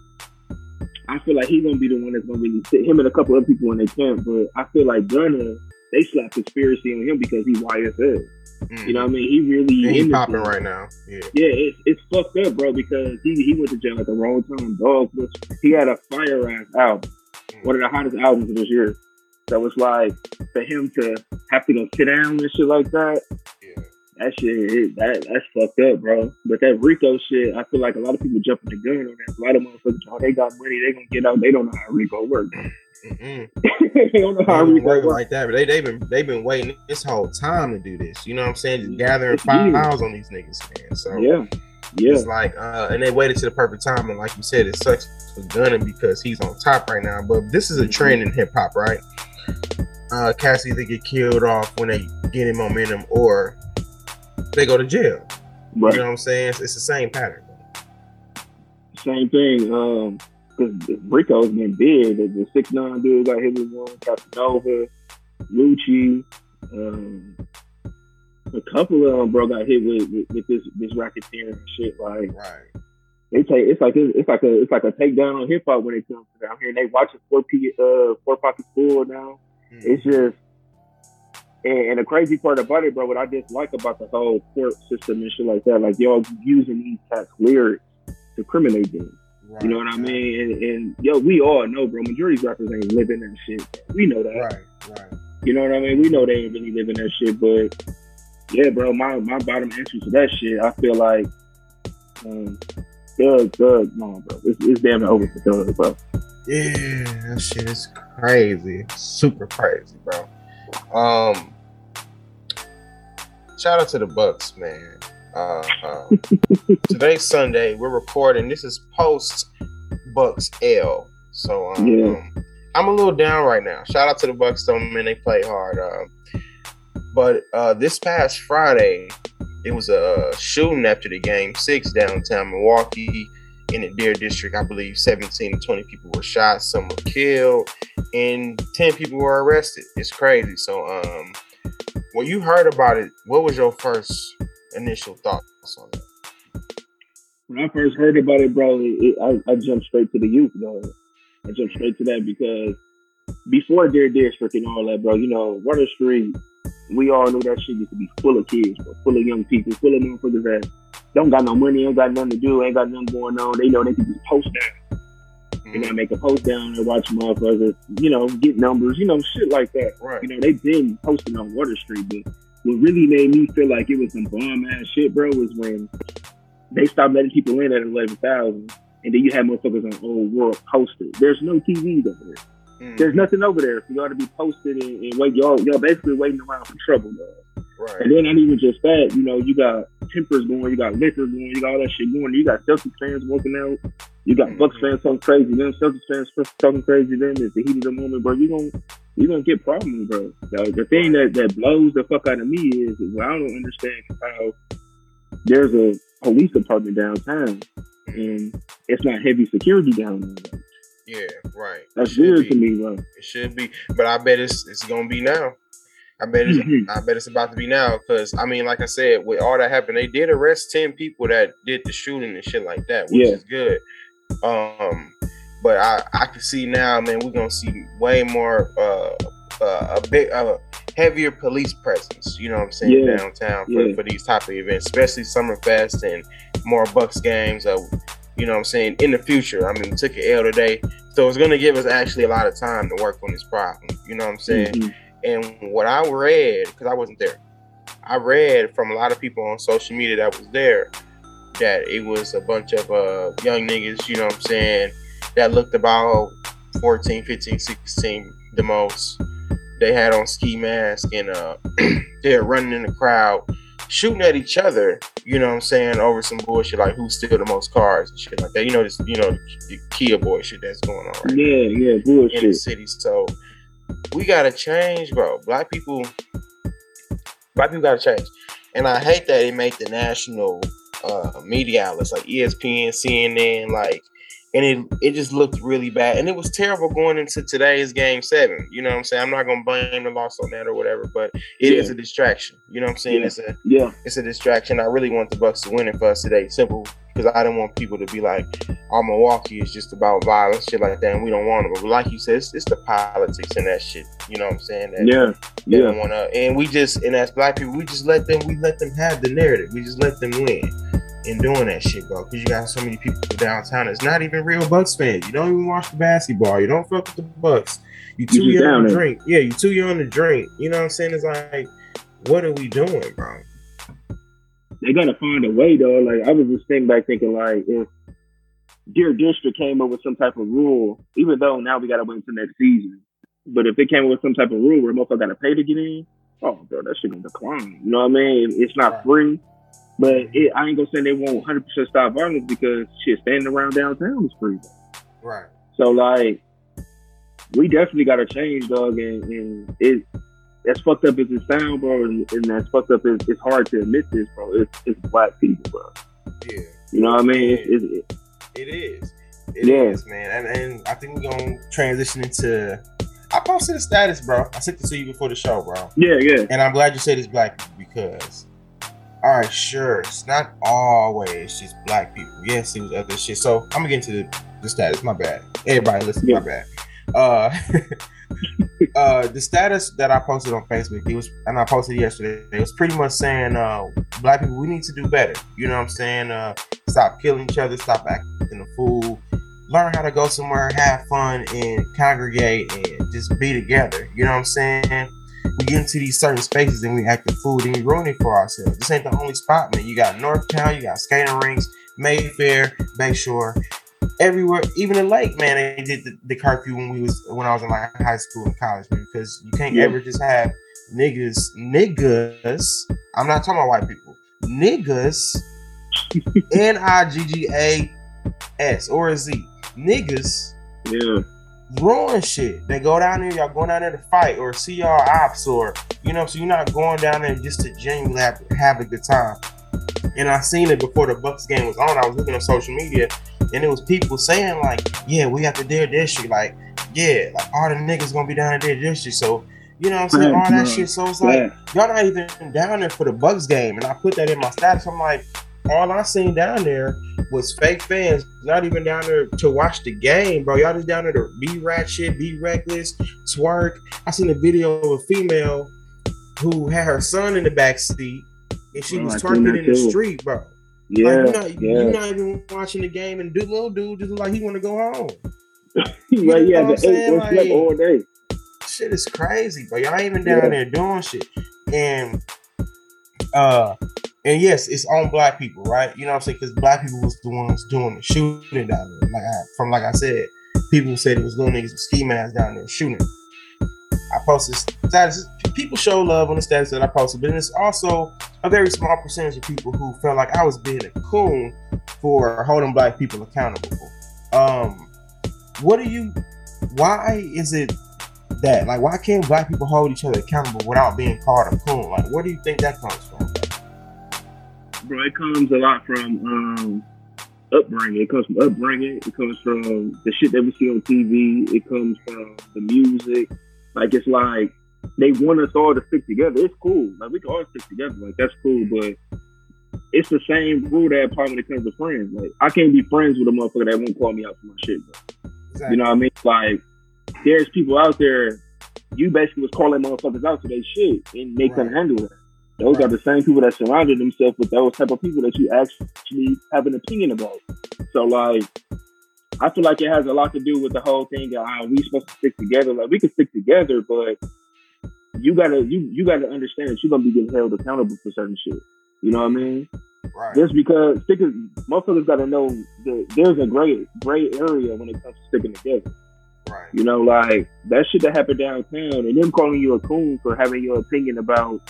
I feel like he's gonna be the one that's gonna really sit him and a couple other people in their camp. But I feel like Gunna, they slap conspiracy on him because he's YSL. mm. You know what I mean? He really And he popping right now. Yeah. Yeah, it's, it's fucked up, bro, because he, he went to jail at the wrong time. Dog, was- he had a fire ass album, one of the hottest albums of this year. So it's like for him to have to go sit down and shit like that. Yeah. That shit, it, that that's fucked up, bro. But that RICO shit, I feel like a lot of people jumping the gun on that. A lot of motherfuckers, oh, they got money, they gonna get out. They don't know how RICO works. They don't know how They work like that, but they they've been they've been waiting this whole time to do this. You know what I'm saying? Just gathering Yeah. files on these niggas, man. So Yeah, yeah, It's like, uh, and they waited to the perfect time. And like you said, it sucks for Gunna because he's on top right now. But this is a trend in hip hop, right? Uh, cats either get killed off when they get in momentum or they go to jail. right. You know what I'm saying? It's, it's the same pattern. Same thing. Um, because RICO's been big. The, six nine dude got hit with one. Casanova, Lucci, um, a couple of them, bro, got hit with, with, with this this racketeering shit. Like Right. they take it's like it's like a it's like a takedown on hip hop when it comes to down here. And they watching four P uh four pocket full now. It's just. And, and the crazy part about it, bro, what I dislike about the whole court system and shit like that, like y'all using these cats' lyrics to criminate them. Right. You know what I mean? And, and yo, we all know, bro. Majority rappers ain't living that shit. We know that. Right. Right. You know what I mean? We know they ain't really living that shit. But yeah, bro, my, my bottom answer to that shit, I feel like, um, Thug, Thug, no, bro. It's, it's damn over for Thug, bro. Yeah, that shit is crazy. Super crazy, bro. Um shout out to the Bucks, man. Uh, um, today's Sunday. We're recording. This is post Bucks L. So um, Yeah. I'm a little down right now. Shout out to the Bucks, though, man. They play hard. Um, but uh, this past Friday, it was a shooting after the game six downtown Milwaukee in the Deer District. I believe 17 to 20 people were shot, some were killed, and 10 people were arrested. It's crazy. So, um, when you heard about it, what was your first initial thoughts on it? When I first heard about it, bro, it, I, I jumped straight to the youth, though. I jumped straight to that because before Deer District and all that, bro, you know, Water Street, we all knew that shit used to be full of kids, bro, full of young people, full of motherfuckers that don't got no money, ain't got nothing to do, ain't got nothing going on. They know they can just post down. Mm-hmm. and I make a post down and watch motherfuckers, you know, get numbers, you know, shit like that. Right. You know, they've been posting on Water Street, but what really made me feel like it was some bomb ass shit, bro, was when they stopped letting people in at eleven thousand, and then you had motherfuckers on Old World posted. There's no TVs over there. Mm, There's nothing over there for y'all to be posted and, and wait. Y'all, y'all basically waiting around for trouble, dog. right. And then not even just that, you know, you got tempers going, you got liquor going, you got all that shit going. You got Celtics fans walking out. You got Bucks Mhm. fans talking crazy. Then Celtics fans talking crazy. Then it's the heat of the moment, bro. You gonna you gonna get problems, bro. The, the thing that, that blows the fuck out of me is what I don't understand how there's a police department downtown and it's not heavy security down there. Yeah, right. That's weird be. to me, bro. It should be, but I bet it's it's gonna be now. I bet it's Mhm. I bet it's about to be now because I mean, like I said, with all that happened, they did arrest ten people that did the shooting and shit like that, which Yeah. is good. Um, but I I can see now, man, we're gonna see way more uh, uh a big uh heavier police presence. You know what I'm saying Yeah. downtown for, Yeah. for these type of events, especially Summerfest and more Bucks games. Uh, You know what I'm saying? In the future, I mean, we took an L today, so it's gonna give us actually a lot of time to work on this problem. You know what I'm saying? Mhm. And what I read, because I wasn't there, I read from a lot of people on social media that was there that it was a bunch of uh, young niggas, you know what I'm saying, that looked about 14, 15, 16 the most. They had on ski masks and uh, they're running in the crowd, shooting at each other, you know what I'm saying, over some bullshit like who steal the most cars and shit like that. You know, this, you know, the Kia boy shit that's going on right Yeah, yeah, in the bullshit. city. So we gotta change, bro. Black people, black people gotta change. And I hate that it made the national uh, media outlets like ESPN, CNN, like, and it it just looked really bad. And it was terrible going into today's game seven. You know what I'm saying? I'm not gonna blame the loss on that or whatever, but it is Yeah. a distraction. You know what I'm saying? Yeah. It's a Yeah, it's a distraction. I really want the Bucks to win it for us today. Simple, because I didn't want people to be like, "Oh, Milwaukee is just about violence, shit like that," and we don't want them. But like you said, it's, it's the politics and that shit. You know what I'm saying? That yeah, yeah. don't want to, and we just, and as black people, we just let them, we let them have the narrative. We just let them win in doing that shit, bro. Because you got so many people downtown that's not even real Bucks fans. You don't even watch the basketball. You don't fuck with the Bucks. You too just young to drink. Yeah, you too young to drink. You know what I'm saying? It's like, what are we doing, bro? They gotta find a way though. Like I was just thinking back, thinking like if Deer District came up with some type of rule, even though now we gotta wait until next season. But if they came up with some type of rule where motherfucker gotta pay to get in, oh bro, that shit gonna decline. You know what I mean? It's not free. But it, I ain't gonna say they won't 100 percent stop violence because shit standing around downtown is free. Right. So like, we definitely got to change, dog. And, and it as fucked up as it sound, bro, and, and as fucked up as it's hard to admit this, bro. It's, it's black people, bro. Yeah. You know what I mean? It's, it, It is. It is, Yeah. man. And, and I think we're gonna transition into. I posted a status, bro. I sent it to you before the show, bro. yeah, yeah, And I'm glad you said it's black people because, all right, sure, it's not always just black people. Yes, it was other shit. So I'm gonna get into the, the status. My bad. Everybody, listen. My bad. Uh, uh, the status that I posted on Facebook, it was, and I posted yesterday. It was pretty much saying, uh, black people, we need to do better. You know what I'm saying? Uh, stop killing each other. Stop acting a fool. Learn how to go somewhere, have fun, and congregate, and just be together. You know what I'm saying? we get into these certain spaces and we act the fool and we ruin it for ourselves. This ain't the only spot, man. You got Northtown, you got skating rinks, Mayfair, Bayshore, everywhere. Even the lake, man. They did the, the curfew when we was when I was in like high school and college, man, because you can't Yeah. ever just have niggas, niggas. I'm not talking about white people. Niggas, N I G G A S or a Z. Niggas yeah, ruin shit. They go down there, y'all going down there to fight or see y'all ops or you know, so you're not going down there just to genuinely have, have a good time. And I seen it before the Bucks game was on. I was looking on social media and it was people saying like, yeah, we got the Deer District, like, yeah, like all the niggas gonna be down at Deer District. So you know what I'm saying? All that shit. So it's like y'all not even down there for the Bucks game. And I put that in my status. I'm like, all I seen down there was fake fans, not even down there to watch the game, bro. Y'all just down there to be ratchet, be reckless, twerk. I seen a video of a female who had her son in the back seat and she Oh, was twerking in the street, bro. Yeah, like, you're not, yeah. you're not even watching the game, and dude, little dude just like he want to go home. know yeah, the eight? Like- all day. shit is crazy, but y'all even down Yeah. there doing shit. And uh and yes, it's on black people, right? You know what I'm saying? Because black people was the ones doing the shooting down there. Like I, from like I said, people said it was little niggas with ski masks down there shooting. I posted status. People show love on the status that I posted, but it's also a very small percentage of people who felt like I was being a coon for holding black people accountable. Um, what do you? Why is it that? Like, why can't black people hold each other accountable without being called a coon? Like, where do you think that comes from? Bro, it comes a lot from um, upbringing. It comes from upbringing. It comes from the shit that we see on TV. It comes from the music. Like it's like they want us all to stick together. It's cool. Like we can all stick together. Like that's cool. But it's the same rule that apply when it comes to friends. Like I can't be friends with a motherfucker that won't call me out for my shit, bro. You know what I mean? Like there's people out there. You basically was calling motherfuckers out for their shit, and they couldn't handle it. Those Right. are the same people that surrounded themselves with those type of people that you actually have an opinion about. So like, I feel like it has a lot to do with the whole thing of how we supposed to stick together. Like we can stick together, but you gotta you you gotta understand that you're gonna be getting held accountable for certain shit. You know what I mean? Right. Just because stickers, motherfuckers gotta know that there's a gray gray area when it comes to sticking together. Right. You know, like that shit that happened downtown, and them calling you a coon for having your opinion about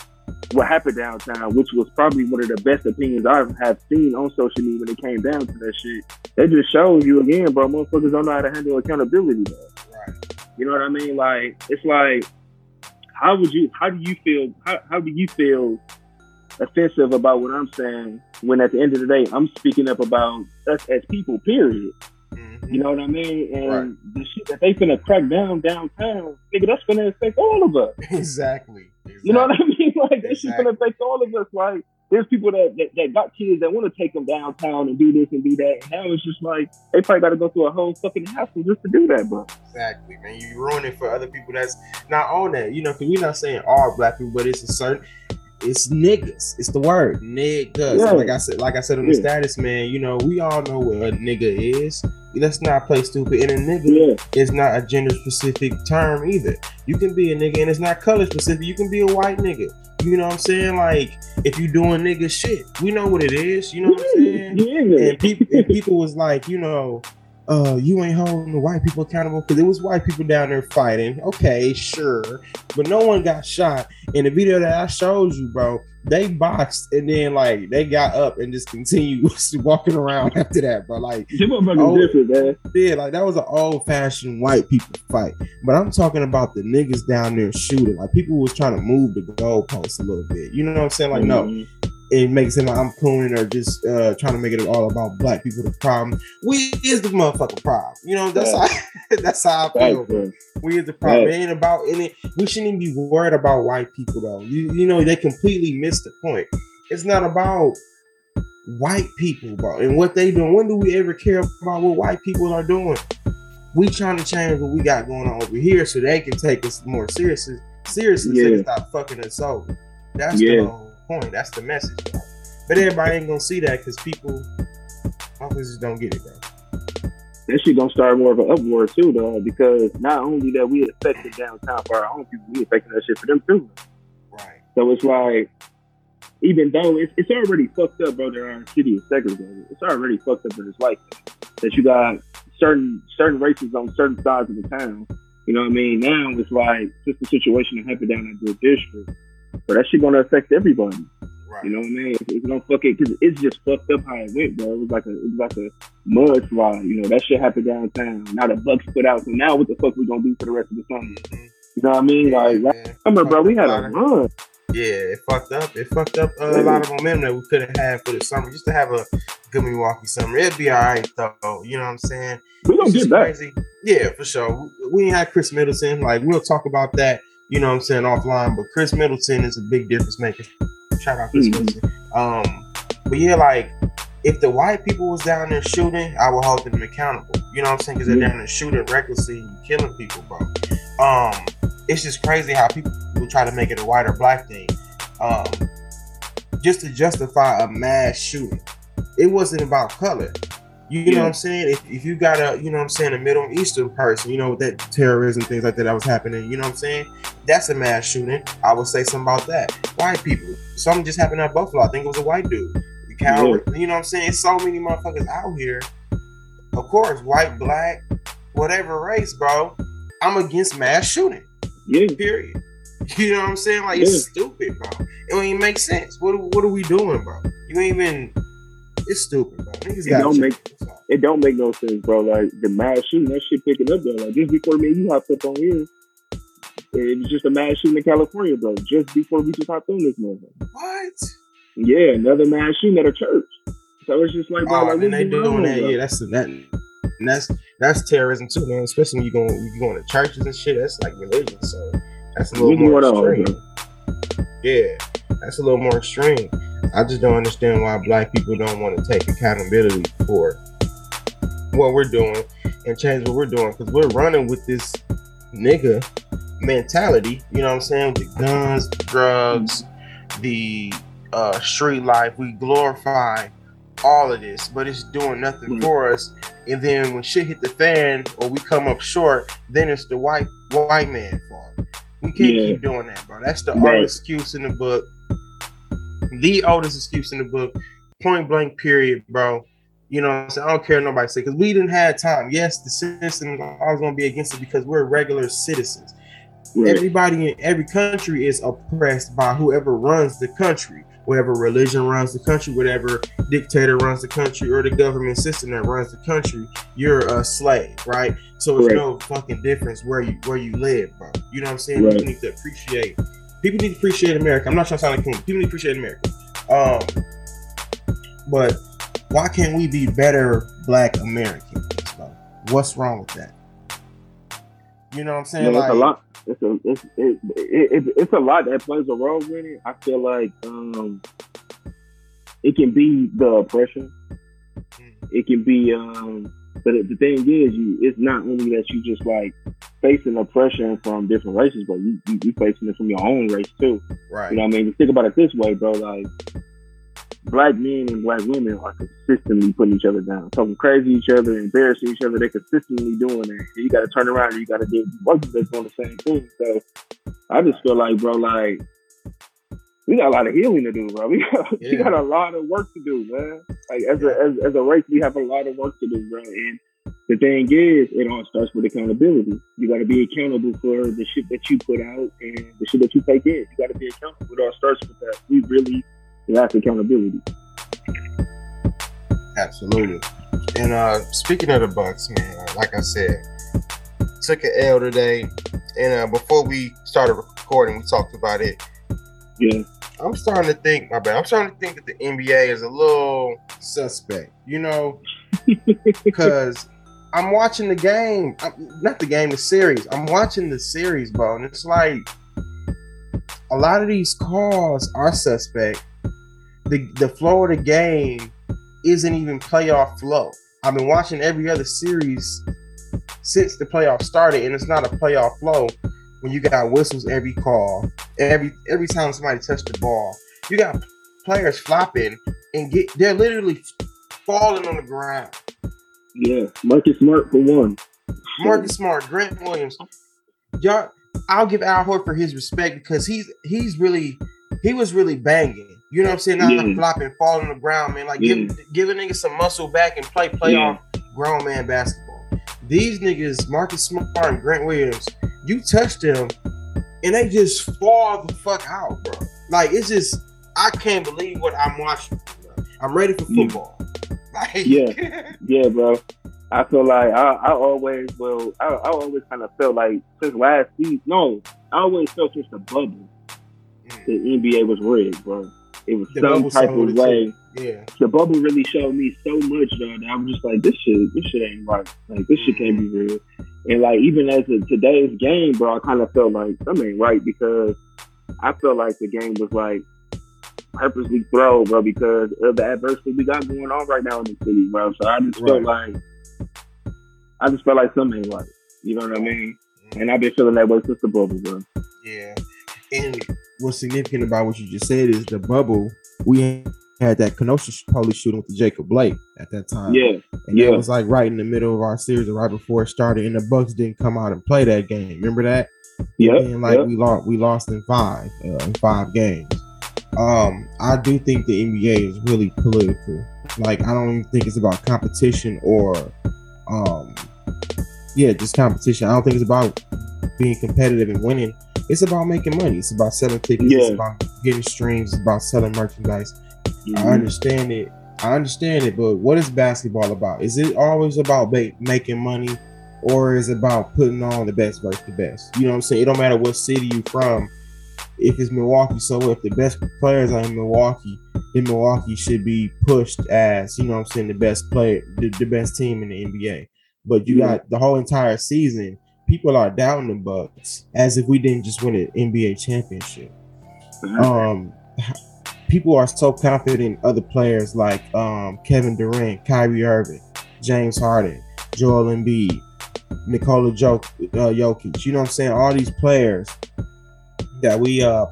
what happened downtown, which was probably one of the best opinions I have seen on social media when it came down to that shit. That just shows you again, bro. Motherfuckers don't know how to handle accountability, bro. Right. You know what I mean? Like it's like, how would you? How do you feel? How, how do you feel offensive about what I'm saying when at the end of the day I'm speaking up about us as people? Period. Mhm. You know what I mean? And Right. the shit that they finna crack down downtown, nigga, that's finna affect all of us. Exactly. You know what I mean? Like that shit Exactly. finna affect all of us. Like there's people that, that, that got kids that want to take them downtown and do this and do that. And now it's just like they probably got to go through a whole fucking hassle just to do that, bro. Exactly, man. You ruin it for other people that's not on that. You know, because we're not saying all black people, but it's a certain. It's niggas. It's the word niggas. Yeah. Like I said, like I said on the Yeah. status, man. You know, we all know what a nigga is. Let's not play stupid. And a nigga Yeah, is not a gender specific term either. You can be a nigga, and it's not color specific. You can be a white nigga. You know what I'm saying? Like if you doing nigga shit, we know what it is. You know what I'm saying? yeah. and people and people was like, you know, uh, you ain't holding the white people accountable because it was white people down there fighting. Okay, sure, but no one got shot. In the video that I showed you, bro, they boxed and then like they got up and just continued walking around after that, But Like, motherfuckers Oh. different, man. yeah, like that was an old fashioned white people fight. But I'm talking about the niggas down there shooting. Like people was trying to move the goalposts a little bit. You know what I'm saying? Like, no, Mhm. It makes it like I'm cooning or just uh, trying to make it all about black people the problem. We is the motherfucking problem. You know, that's how that's how I feel. Bro. We is the problem. Right. It ain't about any we shouldn't even be worried about white people though. You, you know, they completely missed the point. It's not about white people, bro, and what they doing. When do we ever care about what white people are doing? We trying to change what we got going on over here so they can take us more seriously seriously so they can stop fucking us over. That's Yeah. the whole point. That's the message, bro. But everybody ain't gonna see that because people motherfuckers just don't get it, bro. that shit gonna start more of an uproar too, though, because not only that we affected downtown for our own people, we affecting that shit for them too. Right. So it's like, even though it's, it's already fucked up, bro, our city is segregated. It's already fucked up that it's like that. That you got certain certain races on certain sides of the town. You know what I mean? Now it's like just the situation that happened down in your district. But that shit gonna affect everybody. Right. You know what I mean? It's, it's gonna fuck it because it's just fucked up how it went, bro. It was like a it was like a mudslide. You know that shit happened downtown. Now the Bucks put out. So now what the fuck we gonna do for the rest of the summer? Mhm. You know what I mean? Like last man. summer, bro, we had a run. Yeah, it fucked up. It fucked up a lot of momentum that we could have had for the summer. Just to have a good Milwaukee summer, it'd be all right though. You know what I'm saying? We don't It's get back. crazy. Yeah, for sure. We ain't had Khris Middleton. Like we'll talk about that. You know what I'm saying offline. But Khris Middleton is a big difference maker. Shout out Khris Mhm. Middleton. Um, but yeah, like if the white people was down there shooting, I would hold them accountable. You know what I'm saying? Because they're down there shooting recklessly, and killing people, bro. Um, it's just crazy how people will try to make it a white or black thing. Um, just to justify a mass shooting. It wasn't about color. You know what I'm saying? If, if you got a, you know what I'm saying, a Middle Eastern person, you know, with that terrorism, things like that that was happening, you know what I'm saying? That's a mass shooting. I would say something about that. White people. Something just happened at Buffalo. I think it was a white dude. The coward. You know what I'm saying? So many motherfuckers out here. Of course, white, black, whatever race, bro. I'm against mass shooting. Yeah, Period. You know what I'm saying? Like it's stupid, bro. It don't even make sense. What what are we doing, bro? You ain't even. It's stupid, bro. Niggas It don't make- it don't make no sense, bro. Like the mass shooting, that shit picking up though. Like just before me you hopped up on here, it was just a mass shooting in California, bro. Just before we just hopped on this motherfucker. What? Yeah, another mass shooting at a church. So it's just like, bro, Oh, like, and they doing that. bro? Yeah, that's that. And that's that's terrorism too, man. Especially when you going you going to churches and shit. That's like religion. So that's a little more extreme. Yeah, that's a little more extreme. I just don't understand why black people don't want to take accountability for what we're doing and change what we're doing because we're running with this nigga mentality. You know what I'm saying? With the guns, the drugs, the uh, street life. We glorify all of this, but it's doing nothing Right. for us. And then when shit hit the fan or we come up short, then it's the white white man fault. We can't Yeah. keep doing that, bro. That's the Right. oldest excuse in the book. The oldest excuse in the book. Point blank, period, bro. You know, I'm saying? I don't care nobody say because we didn't have time. Yes, the system always going to be against it because we're regular citizens. Right. Everybody in every country is oppressed by whoever runs the country, whatever religion runs the country, whatever dictator runs the country, or the government system that runs the country. You're a slave, right? So it's Right. no fucking difference where you where you live, bro. You know what I'm saying? Right. People need to appreciate. People need to appreciate America. I'm not trying to sound like. People need to appreciate America. Um, but why can't we be better Black Americans? What's wrong with that? You know what I'm saying? Yeah, it's like, a lot. It's a it's it, it, it, it's a lot that plays a role in it. I feel like um, it can be the oppression. Mm. It can be um, but the thing is, you it's not only that you just like facing oppression from different races, but you you, you facing it from your own race too. right? You know what I mean? Just think about it this way, bro. Like black men and black women are consistently putting each other down, talking crazy to each other, embarrassing each other. They're consistently doing that. And you got to turn around and you got to with both that's doing the same thing. So I just feel like, bro, like we got a lot of healing to do, bro. We got, we got a lot of work to do, man. Like as a as, as a race, we have a lot of work to do, bro. And the thing is, it all starts with accountability. You got to be accountable for the shit that you put out and the shit that you take in. You got to be accountable. It all starts with that. We really lack accountability. Absolutely. And uh speaking of the Bucks, man, uh, like I said, took an L today. And uh, before we started recording, we talked about it. Yeah, I'm starting to think, my bad. I'm starting to think that the NBA is a little suspect, you know, because I'm watching the game, I'm- not the game, the series. I'm watching the series, bro, and it's like a lot of these calls are suspect. The the flow of the game isn't even playoff flow. I've been watching every other series since the playoffs started, and it's not a playoff flow when you got whistles every call, every every time somebody touched the ball. You got players flopping and get they're literally falling on the ground. Yeah. Marcus Smart for one. Marcus Smart, Grant Williams, y'all. I'll give Al Horford his respect because he's he's really he was really banging. You know what I'm saying? Not Yeah. flopping, falling on the ground, man. Like Yeah. give give a nigga some muscle back and play playoff grown man basketball. These niggas, Marcus Smart and Grant Williams, you touch them and they just fall the fuck out, bro. Like it's just I can't believe what I'm watching. Bro. I'm ready for Yeah. football. Like, Yeah. Yeah, bro. I feel like I, I always well I, I always kind of felt like since last season no I always felt since the bubble the NBA was rigged, bro. It was The some type of way. yeah. The bubble really showed me so much though that I was just like, this shit, this shit ain't right. Like this shit can't be real. And like even as of today's game, bro, I kind of felt like something ain't right because I felt like the game was like purposely thrown, bro, because of the adversity we got going on right now in the city, bro. So I just felt like I just felt like something ain't right. You know what I mean? And I've been feeling that way since the bubble, bro. Yeah. And what's significant about what you just said is the bubble. We had that Kenosha police shooting with the Jacob Blake at that time. Yeah, And yeah. that was like right in the middle of our series, or right before it started, and the Bucks didn't come out and play that game. Remember that? yeah, And like yeah. we lost, we lost in five, uh, in five games. Um, I do think the NBA is really political. Like I don't even think it's about competition or, um, yeah, just competition. I don't think it's about being competitive and winning. It's about making money. It's about selling tickets. It's about getting streams. It's about selling merchandise. I Mhm. understand it. I understand it, but what is basketball about? Is it always about ba- making money, or is it about putting on the best versus the best? You know what I'm saying? It don't matter what city you from. If it's Milwaukee, so if the best players are in Milwaukee, then Milwaukee should be pushed as you know what I'm saying the best player, the, the best team in the NBA. But you Yeah. got the whole entire season. People are down the Bucks as if we didn't just win an NBA championship Mhm. um people are so confident in other players like um Kevin Durant, Kyrie Irving, James Harden, Joel Embiid, Nikola Jok- uh, Jokic. You know what I'm saying? All these players that we uh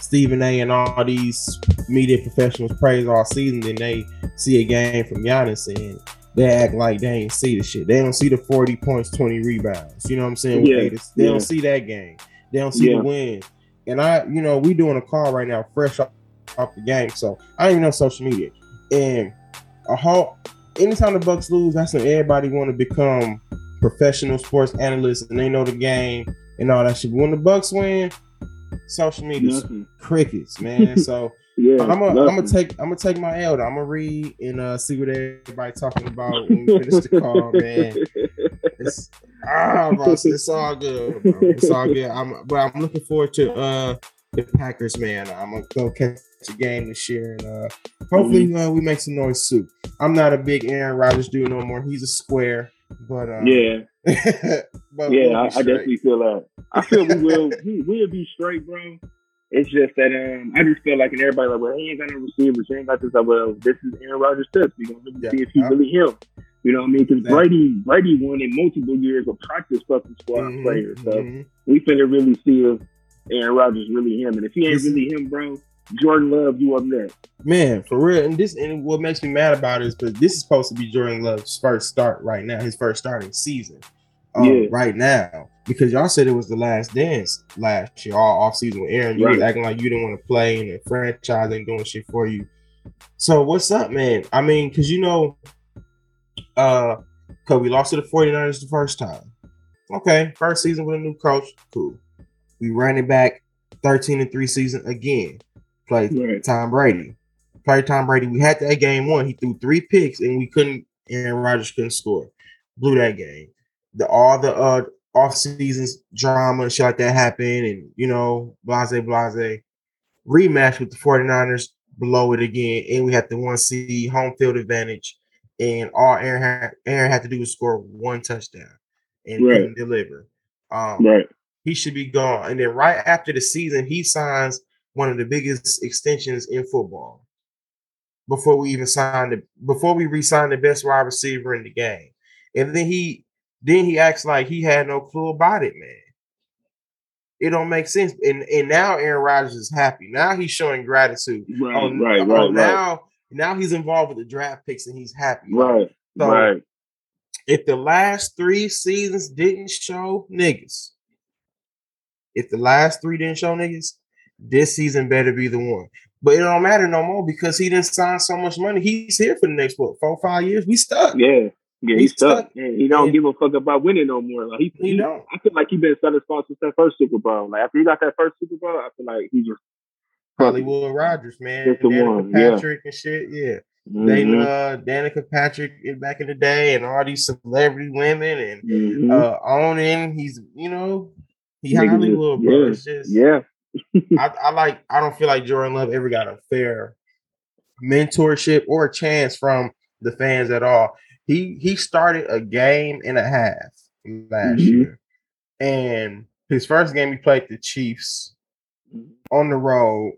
Stephen A. and all these media professionals praise all season, then they see a game from Giannis and they act like they ain't see the shit. They don't see the 40 points, 20 rebounds. You know what I'm saying? Yeah, They, they yeah. don't see that game. They don't see Yeah. the win. And I, you know, we doing a call right now, fresh off, off the game. So I don't even know social media. And a whole anytime the Bucks lose, that's when everybody want to become professional sports analysts and they know the game and all that shit. But when the Bucks win, social media Nothing. crickets, man. So Yeah, I'm gonna I'm take I'm gonna take my elder. I'm gonna read and uh, see what everybody talking about when we finish the call, man. It's ah, bro, it's all good. Bro. It's all good. I'm but I'm looking forward to uh the Packers, man. I'm gonna go catch a game this year and uh hopefully Mm-hmm. uh, we make some noise too. I'm not a big Aaron Rodgers dude no more. He's a square, but uh, yeah, but yeah, we'll I, I definitely feel that. I feel we will we will be straight, bro. It's just that um, I just feel like and everybody like, well, he ain't got no receivers, he ain't got this. Like, well, this is Aaron Rodgers' test. We gonna Yeah. see if he's Yeah. really him. You know what I mean? Because Exactly. Brady Brady won in multiple years of practice fucking squad Mhm, players. So mhm. we finna really see if Aaron Rodgers really him. And if he ain't really him, bro, Jordan Love, you up next. Man, for real. And this and what makes me mad about it is because this is supposed to be Jordan Love's first start right now, his first starting season. Um, Yeah. right now. Because y'all said it was the last dance last year, all off season with Aaron. You was acting like you didn't want to play and the franchise ain't doing shit for you. So what's up, man? I mean, because you know, uh, cause we lost to the 49ers the first time. Okay, first season with a new coach, cool. We ran it back 13 and 3 season again. Played Right. Tom Brady. Played Tom Brady. We had that game one. He threw three picks and we couldn't. Aaron Rodgers couldn't score. Blew that game. The all the uh off seasons drama and shit like that happened, and you know, blase blase. Rematch with the 49ers, blow it again, and we had the one seed home field advantage, and all Aaron had, Aaron had to do was score one touchdown and Right. deliver. Um, Right. he should be gone. And then right after the season, he signs one of the biggest extensions in football. Before we even signed the before we re-signed the best wide receiver in the game. And then he then he acts like he had no clue about it, man. It don't make sense. And and now Aaron Rodgers is happy. Now he's showing gratitude. Right. Oh, right. oh, Right. Right. now now he's involved with the draft picks and he's happy. Right. So right. if the last three seasons didn't show niggas, if the last three didn't show niggas, this season better be the one. But it don't matter no more because he didn't sign so much money. He's here for the next what four five years. We stuck. Yeah. Yeah, He's he's stuck. stuck. Yeah, he don't And- give a fuck about winning no more. Like he, He he don't. I feel like he been satisfied since that first Super Bowl. Like after he got that first Super Bowl, I feel like he just Hollywood Rodgers, man. That's the one, yeah. Patrick and shit. Yeah. They Mhm, uh Danica Patrick in- back in the day and all these celebrity women and mhm. uh owning. He's you know, he Hollywood, just- bro. It's just yeah, I, I like I don't feel like Jordan Love ever got a fair mentorship or a chance from the fans at all. He he started a game and a half last Mhm. year. And his first game he played the Chiefs on the road.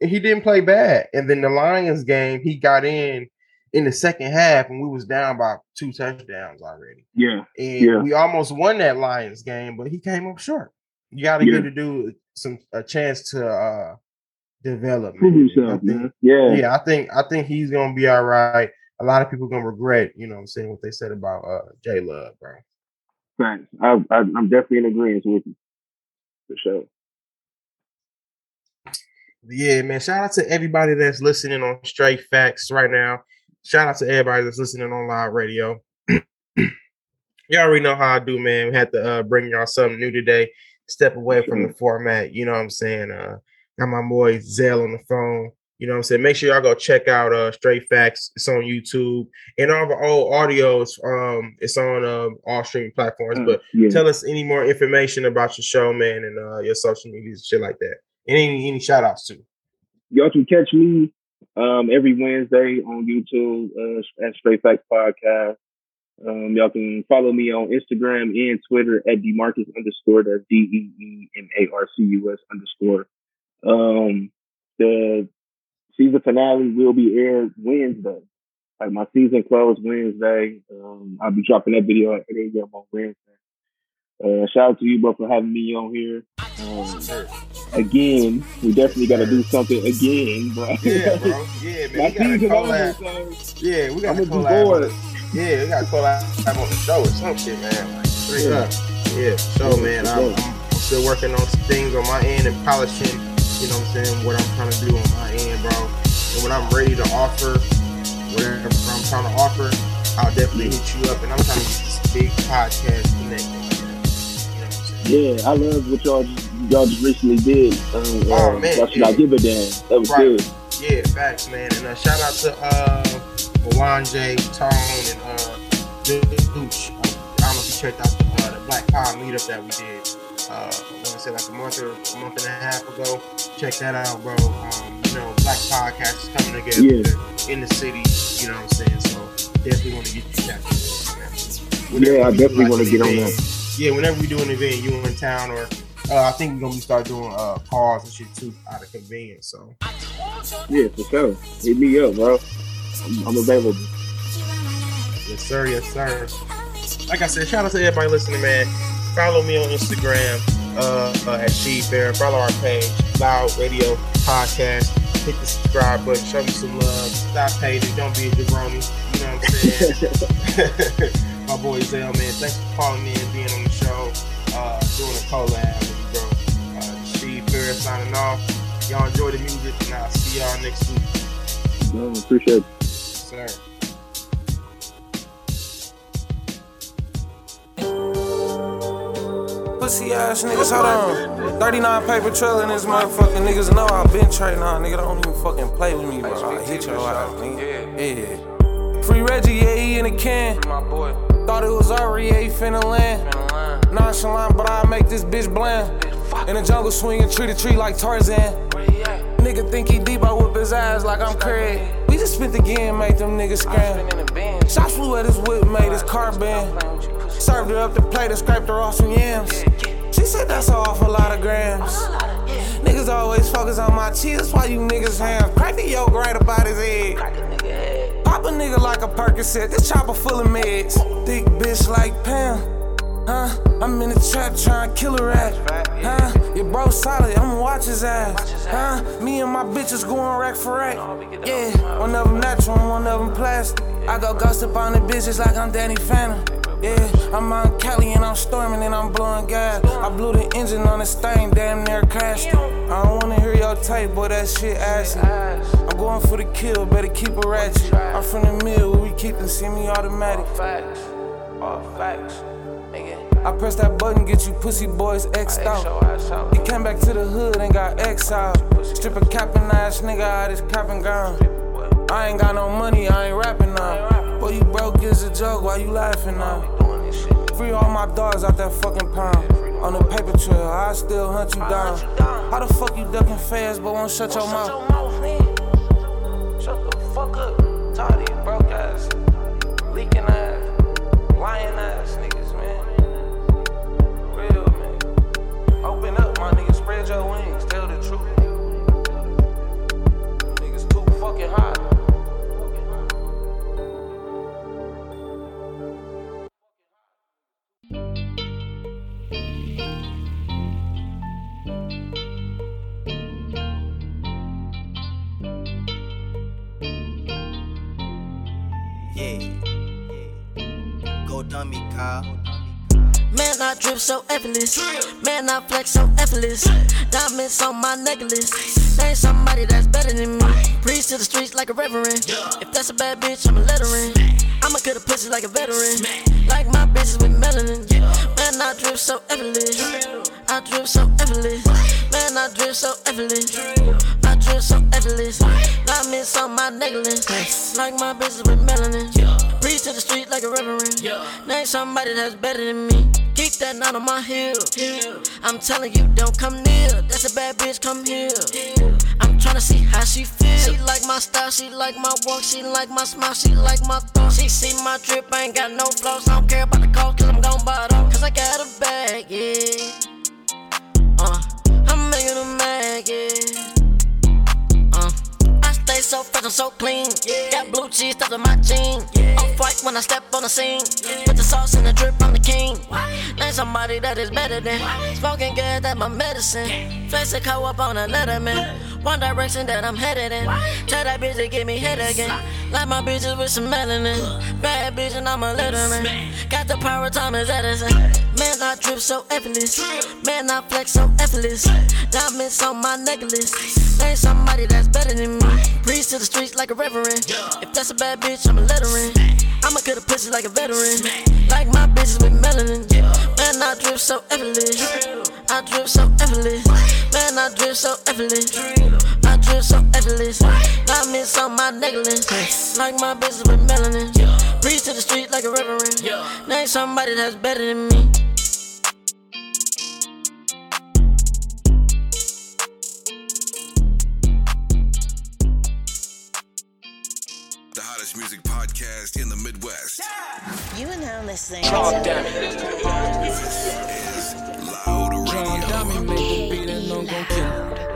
And he didn't play bad. And then the Lions game, he got in in the second half and we was down by two touchdowns already. yeah, And Yeah. we almost won that Lions game, but he came up short. You got to Yeah. give the dude some a chance to uh develop. prove man. Himself, man. Yeah, Yeah, I think I think he's gonna be all right. A lot of people gonna regret, you know, what I'm saying what they said about uh J Love, bro. thanks. I, I, I'm definitely in agreement with you for sure. Yeah, man. Shout out to everybody that's listening on Straight Facts right now. Shout out to everybody that's listening on live radio. y'all already know how I do, man. We had to uh, bring y'all something new today. Step away from the format. You know what I'm saying? Uh, got my boy Zell on the phone. You know what I'm saying? Make sure y'all go check out uh, Straight Facts. It's on YouTube and all the old audios. Um, it's on um, all streaming platforms. But yeah. tell us any more information about your show, man, and uh, your social medias, shit like that. And any any shout outs too. y'all can catch me um, every Wednesday on YouTube uh, at Straight Facts Podcast. Um, y'all can follow me on Instagram and Twitter at Deemarcus underscore that's D E E M A R C U S underscore. Um, the season finale will be aired Wednesday. Like my season closed Wednesday. Um, I'll be dropping that video at 8 a.m. on Wednesday. Uh, shout out to you both for having me on here. Um, again. We definitely got to do something again, bro. Yeah, bro. Yeah, man. My season over, so Yeah, we got to gonna be collab. on bored. it. Yeah, we got to collab on the show or some shit, man. Like straight Yeah. up. Yeah, so man, I'm. I'm still working on some things on my end and polishing. You know what I'm saying? What I'm trying to do on my end, bro. And when I'm ready to offer whatever I'm trying to offer, I'll definitely hit you up. And I'm trying to get this big podcast connected. You know what I'm saying? Yeah, I love what y'all just, y'all just recently did. Um, Oh, uh, man, Why should I yeah. give a damn? That was Right. good. Yeah, facts, man. And uh, shout out to uh, Mwanje, Tone, and uh, Dooch. I don't know if you checked out the, uh, the Black Power meetup that we did. Uh, like I said, like a month or a month and a half ago. Check that out, bro. Um, you know, Black Podcast is coming together Yeah. in the city. You know what I'm saying? So definitely want to get you that. Yeah, I definitely like, wanna an get on that. Yeah, whenever we do an event, you in town, or uh, I think we're gonna start doing uh, calls and shit too out of convenience. So. Yeah, for sure. Hit me up, bro. I'm, I'm available. Yes, sir. Yes, sir. Like I said, shout out to everybody listening, man. Follow me on Instagram uh, uh, at She Fair. Follow our page, Loud Radio Podcast. Hit the subscribe button. Show me some love. Stop hating. Don't be a jabroni. You know what I'm saying? My boy Zell, man. Thanks for calling in, being on the show, uh, doing a collab with me, bro. Uh, She Fair signing off. Y'all enjoy the music, and I'll see y'all next week. No, appreciate it. Yes. Pussy ass niggas, hold on. 39 paper trail in this motherfucking niggas know I been trading on. Nigga, don't even fucking play with me, bro. I hit your ass, nigga. Yeah. Free Reggie, yeah, he in a can. My boy. Thought it was Ari, yeah, he finna land. Nonchalant, but I make this bitch bland. In the jungle swinging tree to tree like Tarzan. Nigga think he deep, I whip his ass like I'm Craig. Just spent the game, make them niggas scram. Shots flew at his whip, made his car bend. Served her up the plate and scraped her off some yams. She said that's an awful lot of grams. Niggas always focus on my cheese, why you niggas have Crack the yolk right about his head. Pop a nigga like a Percocet, this chopper full of meds. Thick bitch like Pam. Huh? I'm in the trap trying to kill a rat. Huh? Your bro solid, I'ma watch his ass. Huh? Me and my bitches going rack for rack. Yeah, one of them natural, and one of them plastic. I go ghost up on the bitches like I'm Danny Phantom. Yeah, I'm on Cali and I'm storming and I'm blowing gas. I blew the engine on this thing, damn near crashed it. I don't wanna hear your tape, boy, that shit acid. I'm going for the kill, better keep a ratchet. I'm from the mill, where we keep the semi-automatic. All Facts, all facts. I press that button, get you pussy boys X'd out. He came back to the hood and got X out. Stripper capping ass nigga out his cap and gown. I ain't got no money, I ain't rapping now. Boy, you broke is a joke, why you laughing now? Free all my dogs out that fucking pound. On the paper trail, I still hunt you down. How the fuck you ducking fast but won't shut your mouth? Shut the fuck up. You broke ass, leaking ass, lying ass niggas, Open up, my nigga. Spread your wings. Tell the truth. Niggas too fucking hot. Drip so effortless. Man, I flex so effortless. Diamonds on my necklace. There ain't somebody that's better than me. Preach to the streets like a reverend. If that's a bad bitch, I'ma let her in. I'ma cut a pussy like a veteran. Like my bitches with melanin. Man, I drip so effortless. I drip so effortless. Man, I drip so effortless. I drip so effortless. Diamonds on my necklace. Like my bitches with melanin. Preach to the street like a reverend. Name somebody that's better than me. That knot on my heel. I'm telling you, don't come near. That's a bad bitch, come here. I'm trying to see how she feel. She like my style, she like my walk, she like my smile, she like my thought. She see my drip, I ain't got no flaws. I don't care about the cost, cause I'm gon' buy it. Cause I got a bag, yeah. Uh, I'm making a mag, yeah. So fresh and so clean. Yeah. Got blue cheese stuffed in my jeans. Off white when I step on the scene. Put the sauce and the drip, I'm the king. Name somebody that is better than smoking good, that my medicine. Flex a co up on a letterman. One direction that I'm headed in. Tell that bitch to give me head again. Like my bitches with some melanin. Bad bitch and I'm a letterman. Got the power, of Thomas Edison. Man, I drip so effortless. Man, I flex so effortless. Diamonds on my necklace. Name somebody that's better than me. Breeze to the streets like a reverend. If that's a bad bitch, I'm a lettering. I'ma cut a pussy like a veteran. Like my bitches with melanin. Man, I drip so effortless. I drip so effortless. Man, I drip so effortless. I drip so effortless. Diamonds on my necklace. Like my bitches with melanin. Breeze to the street like a reverend. Name somebody that's better than me. The hottest music podcast in the Midwest. You are now listening John to Loud John Dummy make the beat and I'm gon' kill it.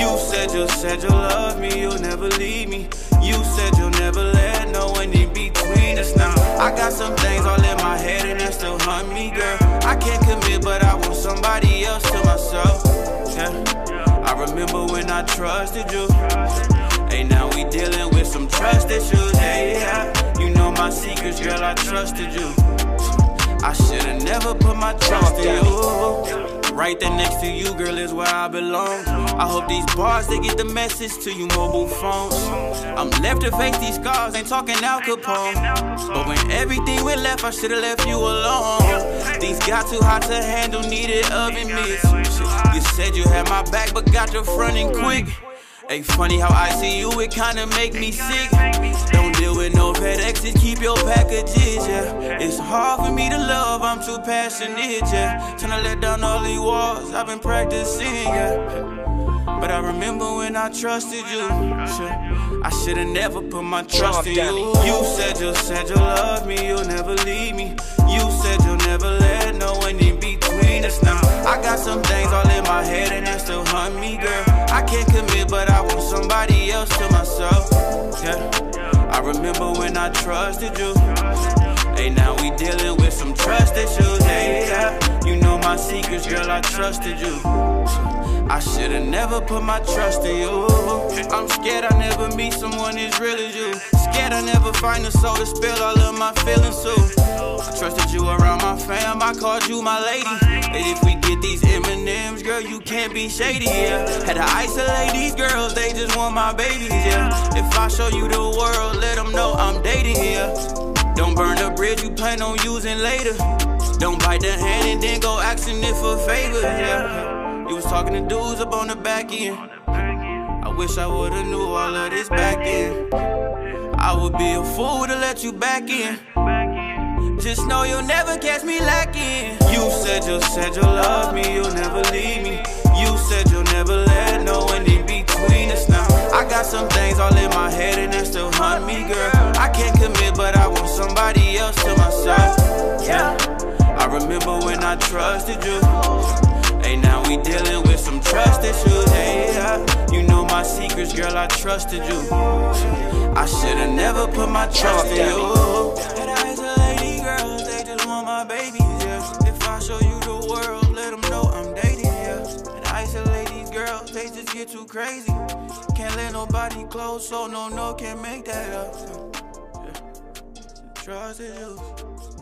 You said you said you love me, you'll never leave me. You said you'll never let no one in between us now. I got some things all in my head and that still hunt me, girl. I can't commit, but I want somebody else to myself. Yeah. I remember when I trusted you. Hey, now we dealing with some trust issues. Hey, yeah. You know my secrets, girl, I trusted you. I should've never put my trust in you. Right there next to you, girl, is where I belong. I hope these bars they get the message to you mobile phones. I'm left to face these scars, ain't talking Al Capone. But when everything went left, I should've left you alone. These got too hot to handle, needed oven mitts. You said you had my back, but got your front end quick. Ain't funny how I see you, it kinda make me sick. Don't with no FedExes, keep your packages, yeah. It's hard for me to love, I'm too passionate, yeah. Tryna let down all these walls, I've been practicing, yeah. But I remember when I trusted you. Shit, I should've never put my trust in you. You said you said you love me, you'll never leave me. You said you'll never let no one in between us now. I got some things all in my head and that still hunt me, girl. I can't commit, but I want somebody else to myself. Yeah. Remember when I trusted you. Hey, now we dealing with some trust issues. Hey, yeah. You know my secrets, girl, I trusted you. I should've never put my trust in you. I'm scared I never meet someone as real as you. Scared I never find a soul to spill all of my feelings to. I trusted you around my fam, I called you my lady. And if we get these M&M's, girl, you can't be shady, yeah. Had to isolate these girls, they just want my babies, yeah. If I show you the world, let them know I'm dating, yeah. Don't burn the bridge you plan on using later. Don't bite the hand and then go asking it for favors, yeah. You was talking to dudes up on the back end. I wish I would've knew all of this back end. I would be a fool to let you back in. Just know you'll never catch me lacking. You said you said you love me, you'll never leave me. You said you'll never let no one in between us now. I got some things all in my head and they still haunt me, girl. I can't commit, but I want somebody else to my side. Yeah. I remember when I trusted you. Hey, now we dealing with some trust issues. Hey, yeah. you know my secrets, girl. I trusted you. I should've never put my trust in you. And I isolate these girls, they just want my babies. Yeah. If I show you the world, let them know I'm dating. Yeah. And I isolate these girls, they just get too crazy. Can't let nobody close, so no, no, can't make that up. Yeah. Trust issues.